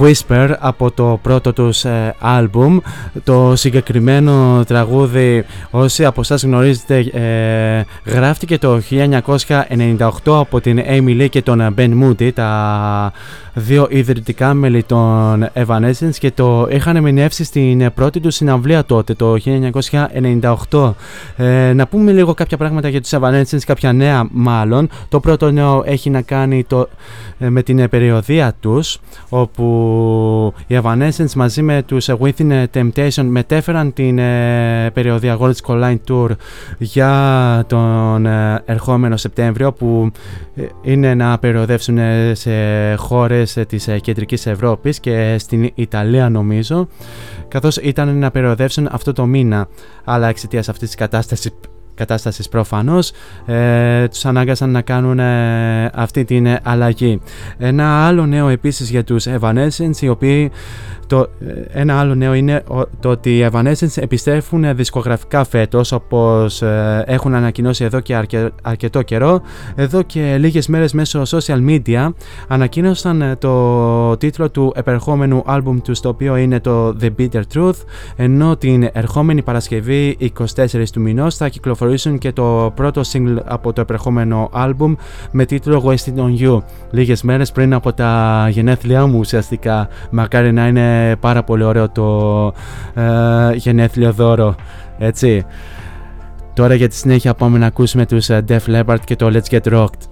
[SPEAKER 1] Whisper από το πρώτο τους ε, άλμπουμ το συγκεκριμένο τραγούδι όσοι από εσάς γνωρίζετε ε, γράφτηκε το 1998 από την Emily και τον Ben Moody τα δύο ιδρυτικά μέλη των Evanescence και το είχαν εμεινεύσει στην πρώτη τους συναυλία τότε το 1998 ε, να πούμε λίγο κάποια πράγματα για τους Evanescence, κάποια νέα μάλλον. Το πρώτο νέο έχει να κάνει το, ε, με την περιοδία τους, όπου οι Evanescence μαζί με τους Within Temptation μετέφεραν την ε, περιοδία Gold Online Tour για τον ε, ερχόμενο Σεπτέμβριο, που ε, είναι να περιοδεύσουν ε, σε χώρες ε, της ε, κεντρικής Ευρώπης και στην Ιταλία νομίζω καθώς ήταν να περιοδεύσουν αυτό το μήνα. Αλλά εξαιτίας αυτής της κατάστασης κατάστασης προφανώς ε, τους ανάγκασαν να κάνουν ε, αυτή την ε, αλλαγή. Ένα άλλο νέο επίσης για τους Evanescence οι οποίοι το, ε, ένα άλλο νέο είναι ο- το ότι οι Evanescence επιστρέφουν ε, δισκογραφικά φέτος όπως ε, έχουν ανακοινώσει εδώ και αρκε- αρκετό καιρό. Εδώ και λίγες μέρες μέσω social media ανακοίνωσαν ε, το τίτλο του επερχόμενου άλμπουμ τους το οποίο είναι το The Bitter Truth ενώ την ερχόμενη Παρασκευή 24 του μηνός θα κυκλοφορήσουν και το πρώτο single από το επερχόμενο άλμπουμ με τίτλο Wasted on You λίγες μέρες πριν από τα γενέθλιά μου ουσιαστικά μακάρι να είναι πάρα πολύ ωραίο το ε, γενέθλιο δώρο έτσι. Τώρα για τη συνέχεια πάμε να ακούσουμε τους ε, Def Leppard και το Let's Get Rocked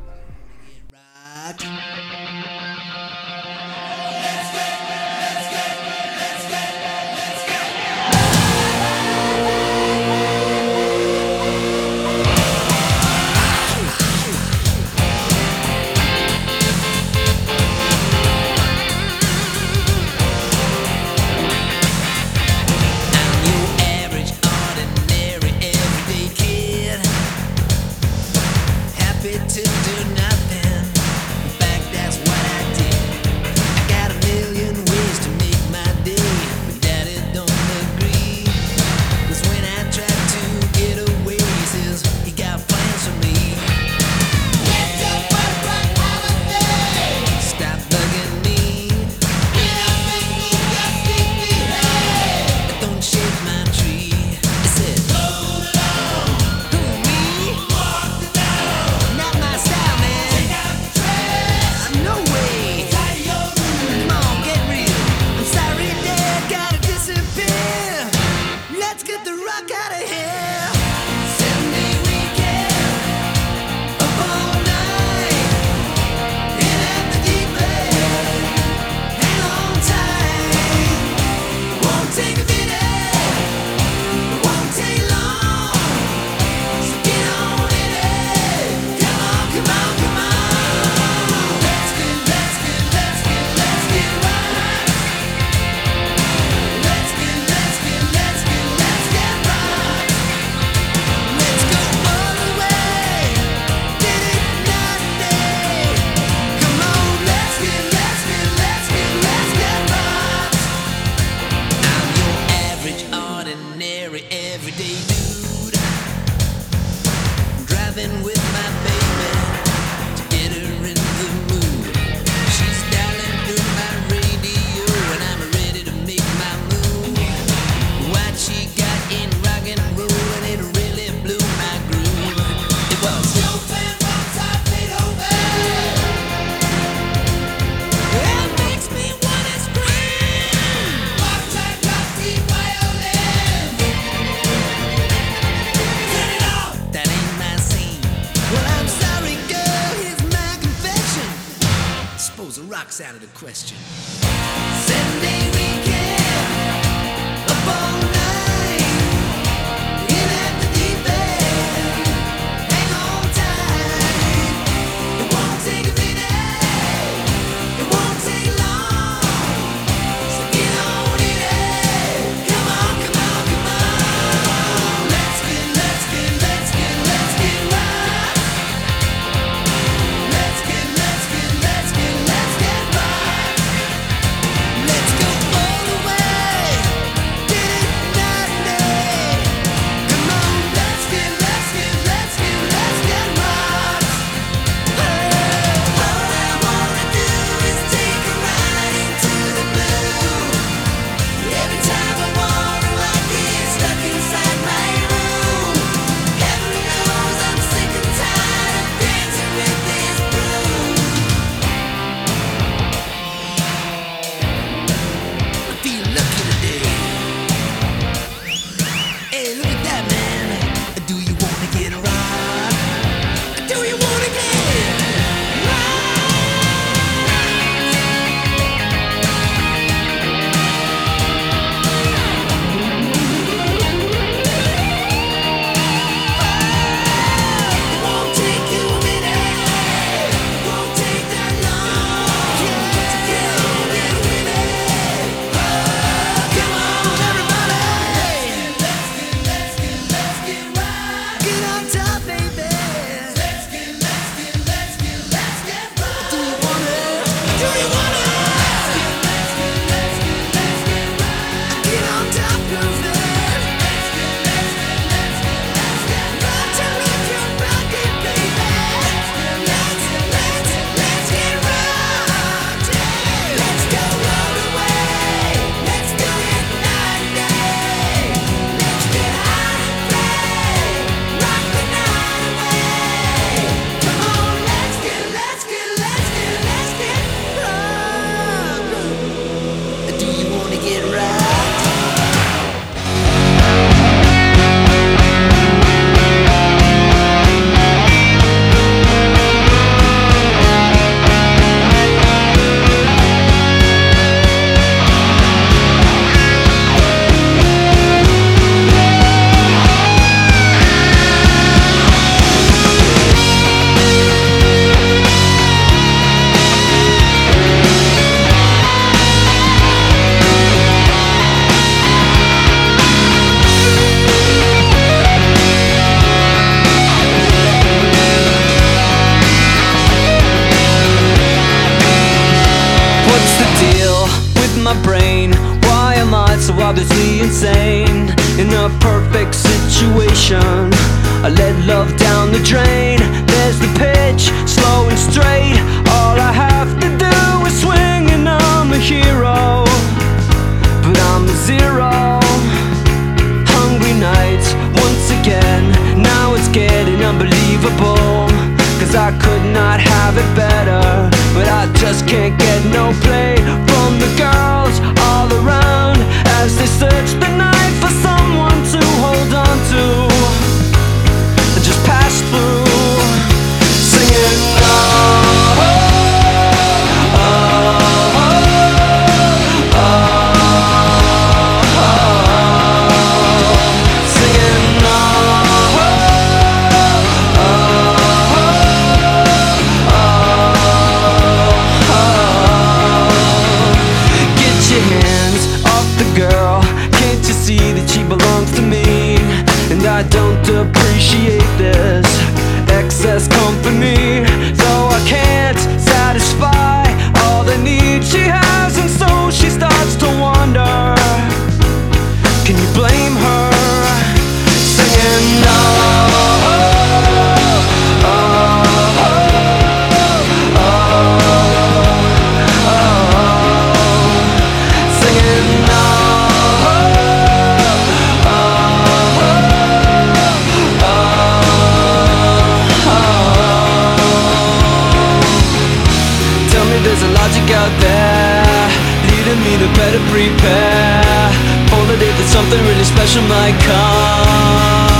[SPEAKER 12] out
[SPEAKER 13] there Leading me to better prepare. For the day that something really special might come.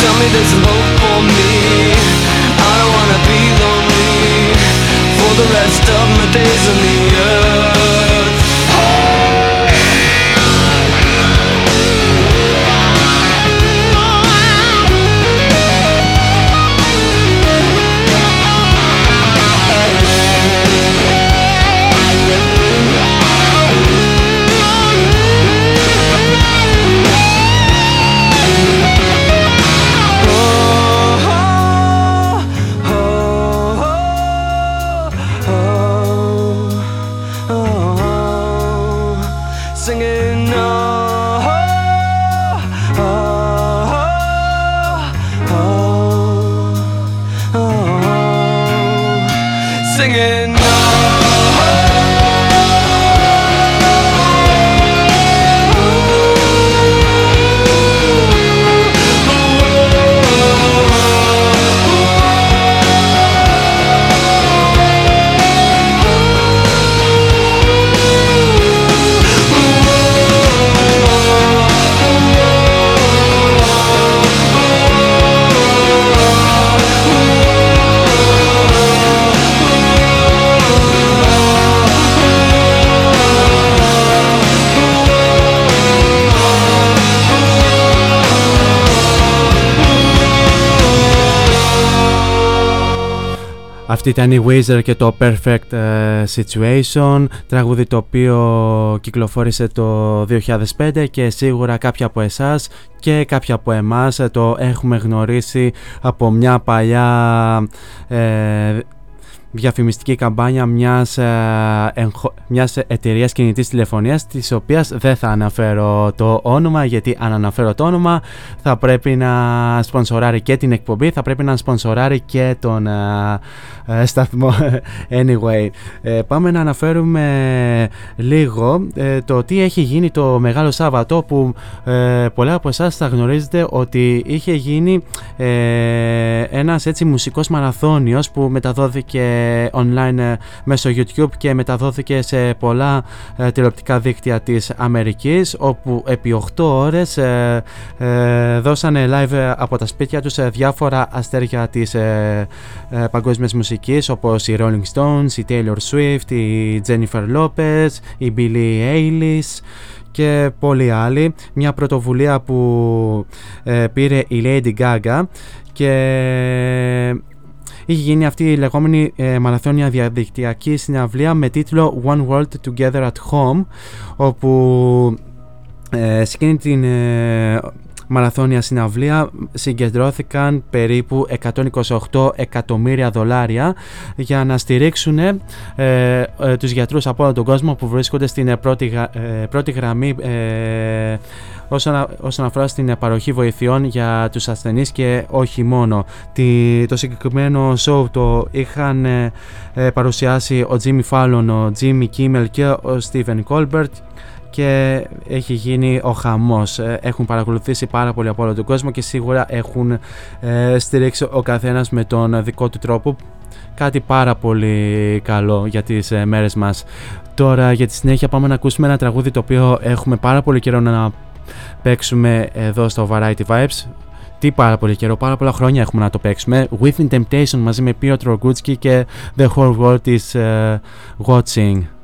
[SPEAKER 13] Tell me there's some hope for me. I don't wanna be lonely. For the rest of my days on the earth
[SPEAKER 1] Αυτή ήταν η Weezer και το Perfect ε, Situation, τραγούδι το οποίο κυκλοφόρησε το 2005 και σίγουρα κάποια από εσάς και κάποια από εμάς ε, το έχουμε γνωρίσει από μια παλιά ε, διαφημιστική καμπάνια μιας, ε, εγχω- μιας εταιρείας κινητής τηλεφωνίας της οποίας δεν θα αναφέρω το όνομα γιατί αν αναφέρω το όνομα θα πρέπει να σπονσοράρει και την εκπομπή θα πρέπει να σπονσοράρει και τον ε, ε, σταθμό. <laughs> Anyway ε, πάμε να αναφέρουμε λίγο ε, το τι έχει γίνει το Μεγάλο Σάββατο που ε, πολλά από εσάς θα γνωρίζετε ότι είχε γίνει ε, ένας έτσι μουσικός μαραθώνιος που μεταδόθηκε online ε, μέσω YouTube και μεταδόθηκε σε πολλά ε, τηλεοπτικά δίκτυα της Αμερικής όπου επί 8 ώρες ε, ε, δώσανε live ε, από τα σπίτια τους ε, διάφορα αστέρια της ε, ε, παγκόσμιας μουσικής όπως οι Rolling Stones, η Taylor Swift, η Jennifer Lopez, η Billie Eilish και πολλοί άλλοι. Μια πρωτοβουλία που ε, πήρε η Lady Gaga και είχε γίνει αυτή η λεγόμενη ε, μαραθώνια διαδικτυακή συναυλία με τίτλο One World Together at Home όπου ε, σε εκείνη την ε,
[SPEAKER 6] μαραθώνια συναυλία συγκεντρώθηκαν περίπου 128 εκατομμύρια δολάρια για να στηρίξουν ε, ε, τους γιατρούς από όλο τον κόσμο που βρίσκονται στην ε, πρώτη, γα- ε, πρώτη γραμμή ε, όσον, α- όσον αφορά στην παροχή βοηθειών για τους ασθενείς και όχι μόνο. Τη- το συγκεκριμένο show το είχαν ε, ε, παρουσιάσει ο Jimmy Fallon, ο Jimmy Kimmel και ο Stephen Colbert και έχει γίνει ο χαμός. Ε, Έχουν παρακολουθήσει πάρα πολύ από όλο τον κόσμο και σίγουρα έχουν ε, στηρίξει ο καθένας με τον δικό του τρόπο κάτι πάρα πολύ καλό για τις ε, μέρες μας. Τώρα για τη συνέχεια πάμε να ακούσουμε ένα τραγούδι το οποίο έχουμε πάρα πολύ καιρό να παίξουμε εδώ στο Variety Vibes. Τι πάρα πολύ καιρό, πάρα πολλά χρόνια έχουμε να το παίξουμε. Within Temptation μαζί με Piotr Rogutski και The Whole World is ε, Watching.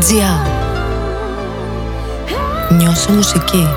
[SPEAKER 9] cityvibes.gr Νιώσε μουσική.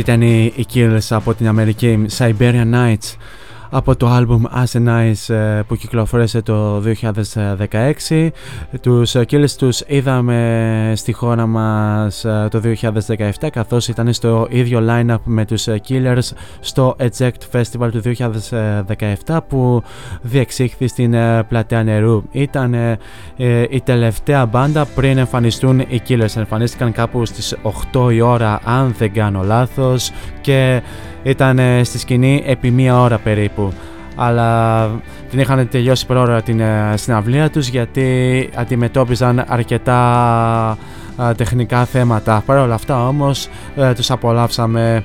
[SPEAKER 1] Αυτή ήταν η η Kills από την Αμερική Siberian Nights από το άλμπουμ As a Nice ε, που κυκλοφόρησε το 2016 τους ε, Killers τους είδαμε στη χώρα μας ε, το 2017 καθώς ήταν στο ίδιο line-up με τους ε, Killers στο Eject Festival του 2017 που διεξήχθη στην ε, Πλατεία Νερού ήταν ε, ε, η τελευταία μπάντα πριν εμφανιστούν οι Killers. Εμφανίστηκαν κάπου στις 8 η ώρα αν δεν κάνω λάθος και ήταν ε, στη σκηνή επί μία ώρα περίπου αλλά την είχαν τελειώσει πρόωρα την ε, συναυλία τους γιατί αντιμετώπιζαν αρκετά α, τεχνικά θέματα. Παρ' όλα αυτά όμως ε, τους απολαύσαμε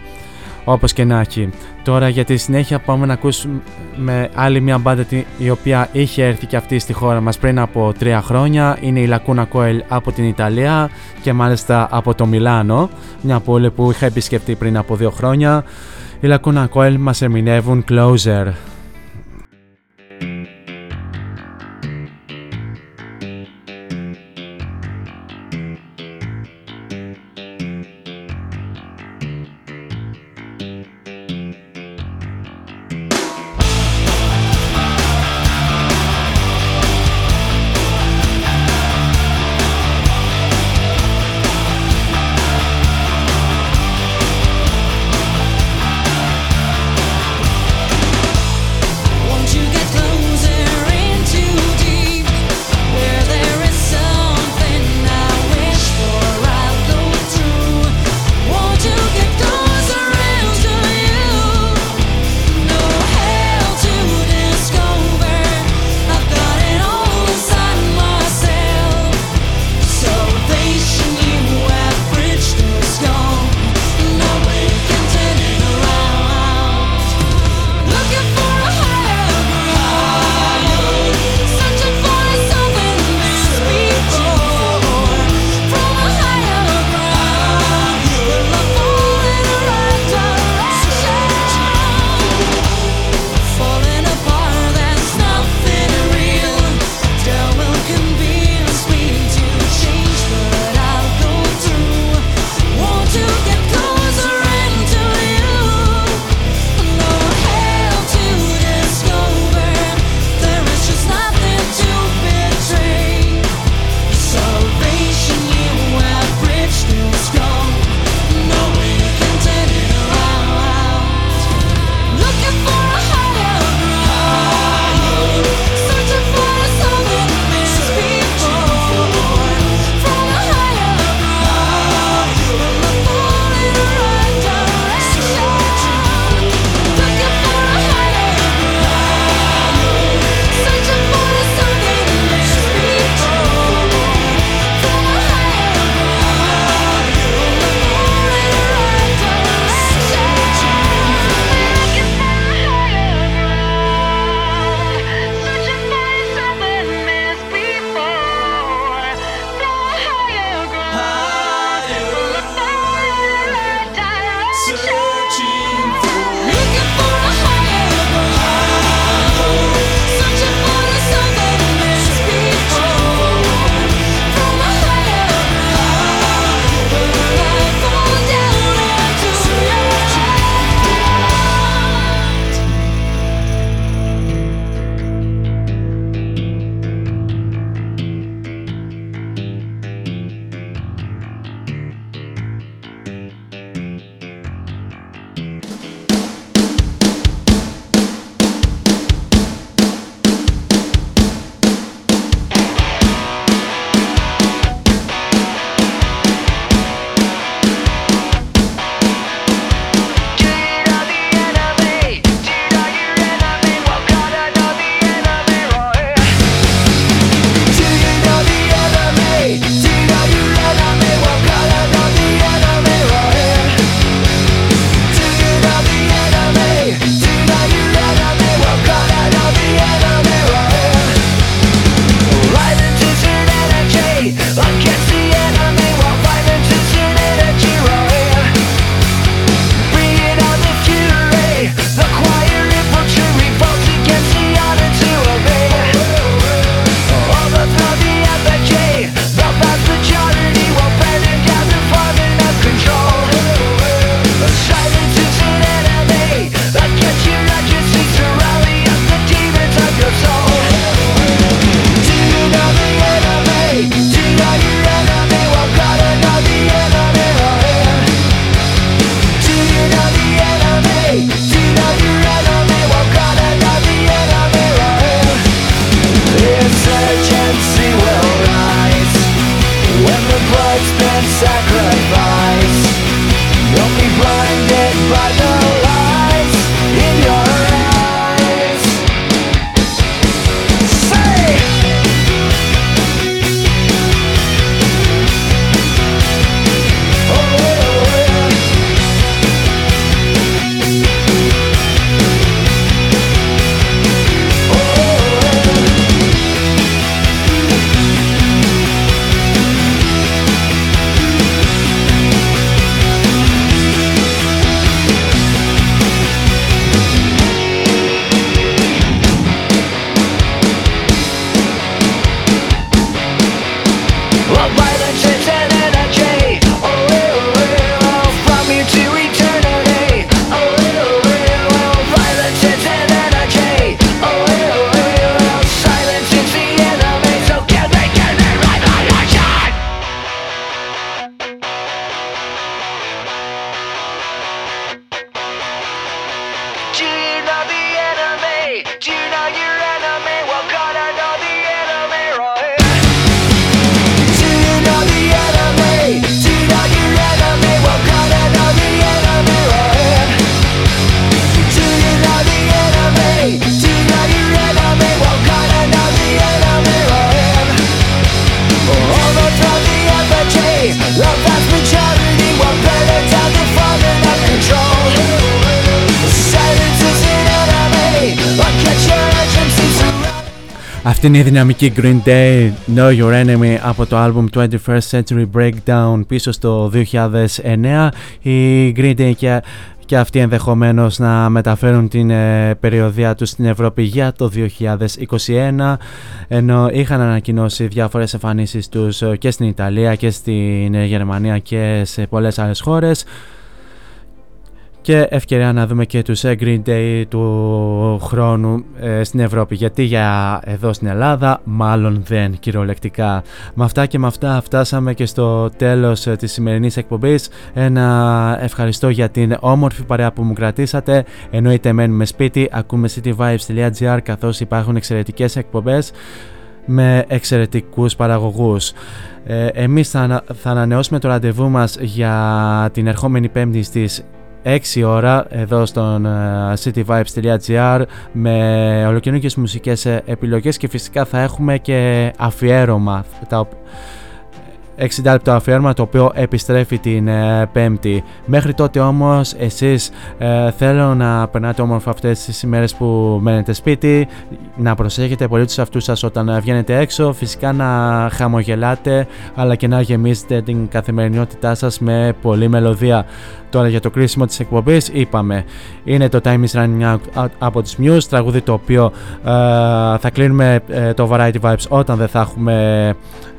[SPEAKER 1] όπως και να έχει. Τώρα για τη συνέχεια πάμε να ακούσουμε άλλη μια μπάντα τη- η οποία είχε έρθει και αυτή στη χώρα μας πριν από τρία χρόνια. Είναι η Lacuna Coil από την Ιταλία και μάλιστα από το Μιλάνο, μια πόλη που είχα επισκεφτεί πριν από δύο χρόνια. Είναι Λακούνα και ο ελπιστικός μας εμμήνευον κλούσερ.
[SPEAKER 14] been sacrificed
[SPEAKER 1] Αυτή είναι η δυναμική Green Day Know Your Enemy από το album 21st Century Breakdown πίσω στο 2009 η Green Day και, και αυτοί ενδεχομένως να μεταφέρουν την ε, περιοδία τους στην Ευρώπη για το 2021 ενώ είχαν ανακοινώσει διάφορες εμφανίσεις τους ε, και στην Ιταλία και στην ε, Γερμανία και σε πολλές άλλες χώρες και ευκαιρία να δούμε και τους ε, Green Day του χρόνου ε, στην Ευρώπη. Γιατί για εδώ στην Ελλάδα μάλλον δεν κυριολεκτικά. Με αυτά και με αυτά φτάσαμε και στο τέλος ε, της σημερινής εκπομπής. Ένα ευχαριστώ για την όμορφη παρέα που μου κρατήσατε. Εννοείται μένουμε σπίτι ακούμε cityvibes.gr καθώς υπάρχουν εξαιρετικές εκπομπές με εξαιρετικούς παραγωγούς. Ε, εμείς θα, ανα- θα ανανεώσουμε το ραντεβού μας για την ερχόμενη πέμπτη στις 6 ώρα εδώ στον ε, cityvibes.gr με ολοκληρωτικές μουσικές ε, επιλογές και φυσικά θα έχουμε και αφιέρωμα τα, οπ- 60 λεπτό αφιέρωμα το οποίο επιστρέφει την ε, Πέμπτη. Μέχρι τότε όμως εσείς ε, θέλω να περνάτε όμορφα αυτές τις ημέρες που μένετε σπίτι, να προσέχετε πολύ τους αυτούς σας όταν ε, βγαίνετε έξω, φυσικά να χαμογελάτε αλλά και να γεμίζετε την καθημερινότητά σας με πολλή μελωδία. Τώρα για το κρίσιμο της εκπομπής είπαμε είναι το Time is Running Out out από τις Muse τραγούδι το οποίο ε, θα κλείνουμε ε, το Variety Vibes όταν δεν θα έχουμε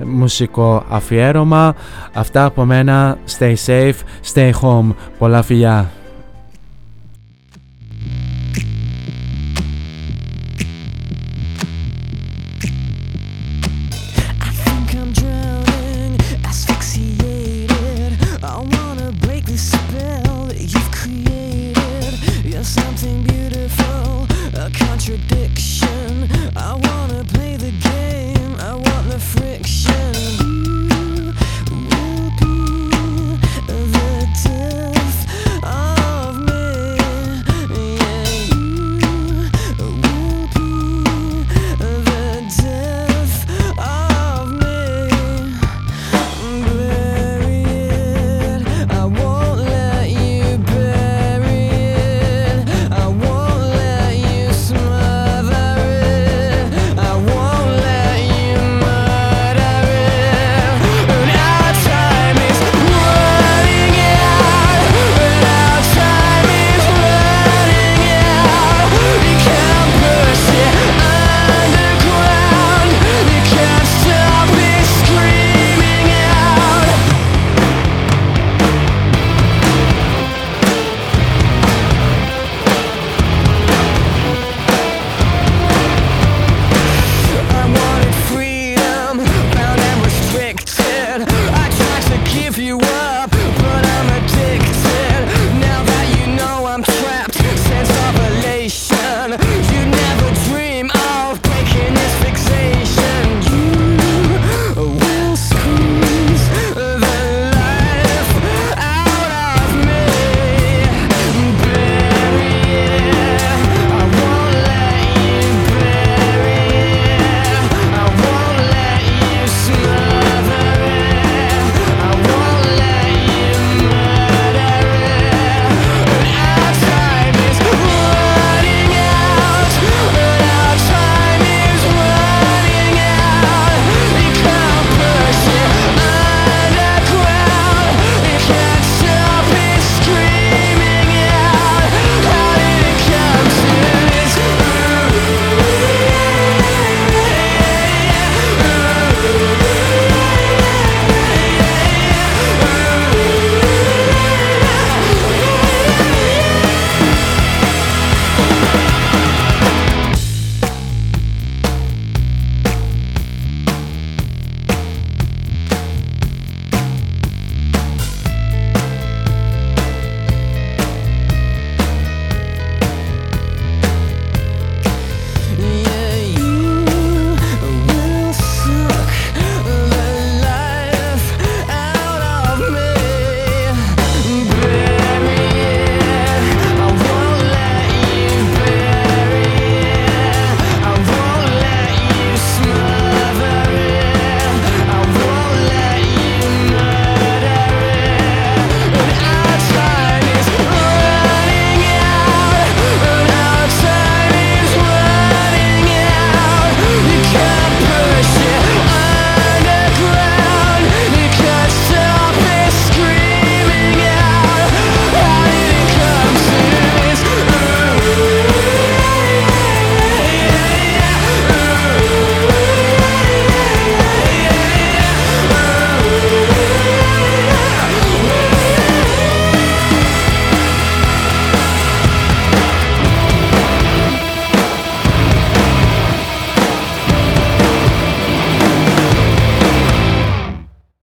[SPEAKER 1] μουσικό αφιέρωμα Αυτά από μένα. Stay safe, stay home. Πολλά φιλιά.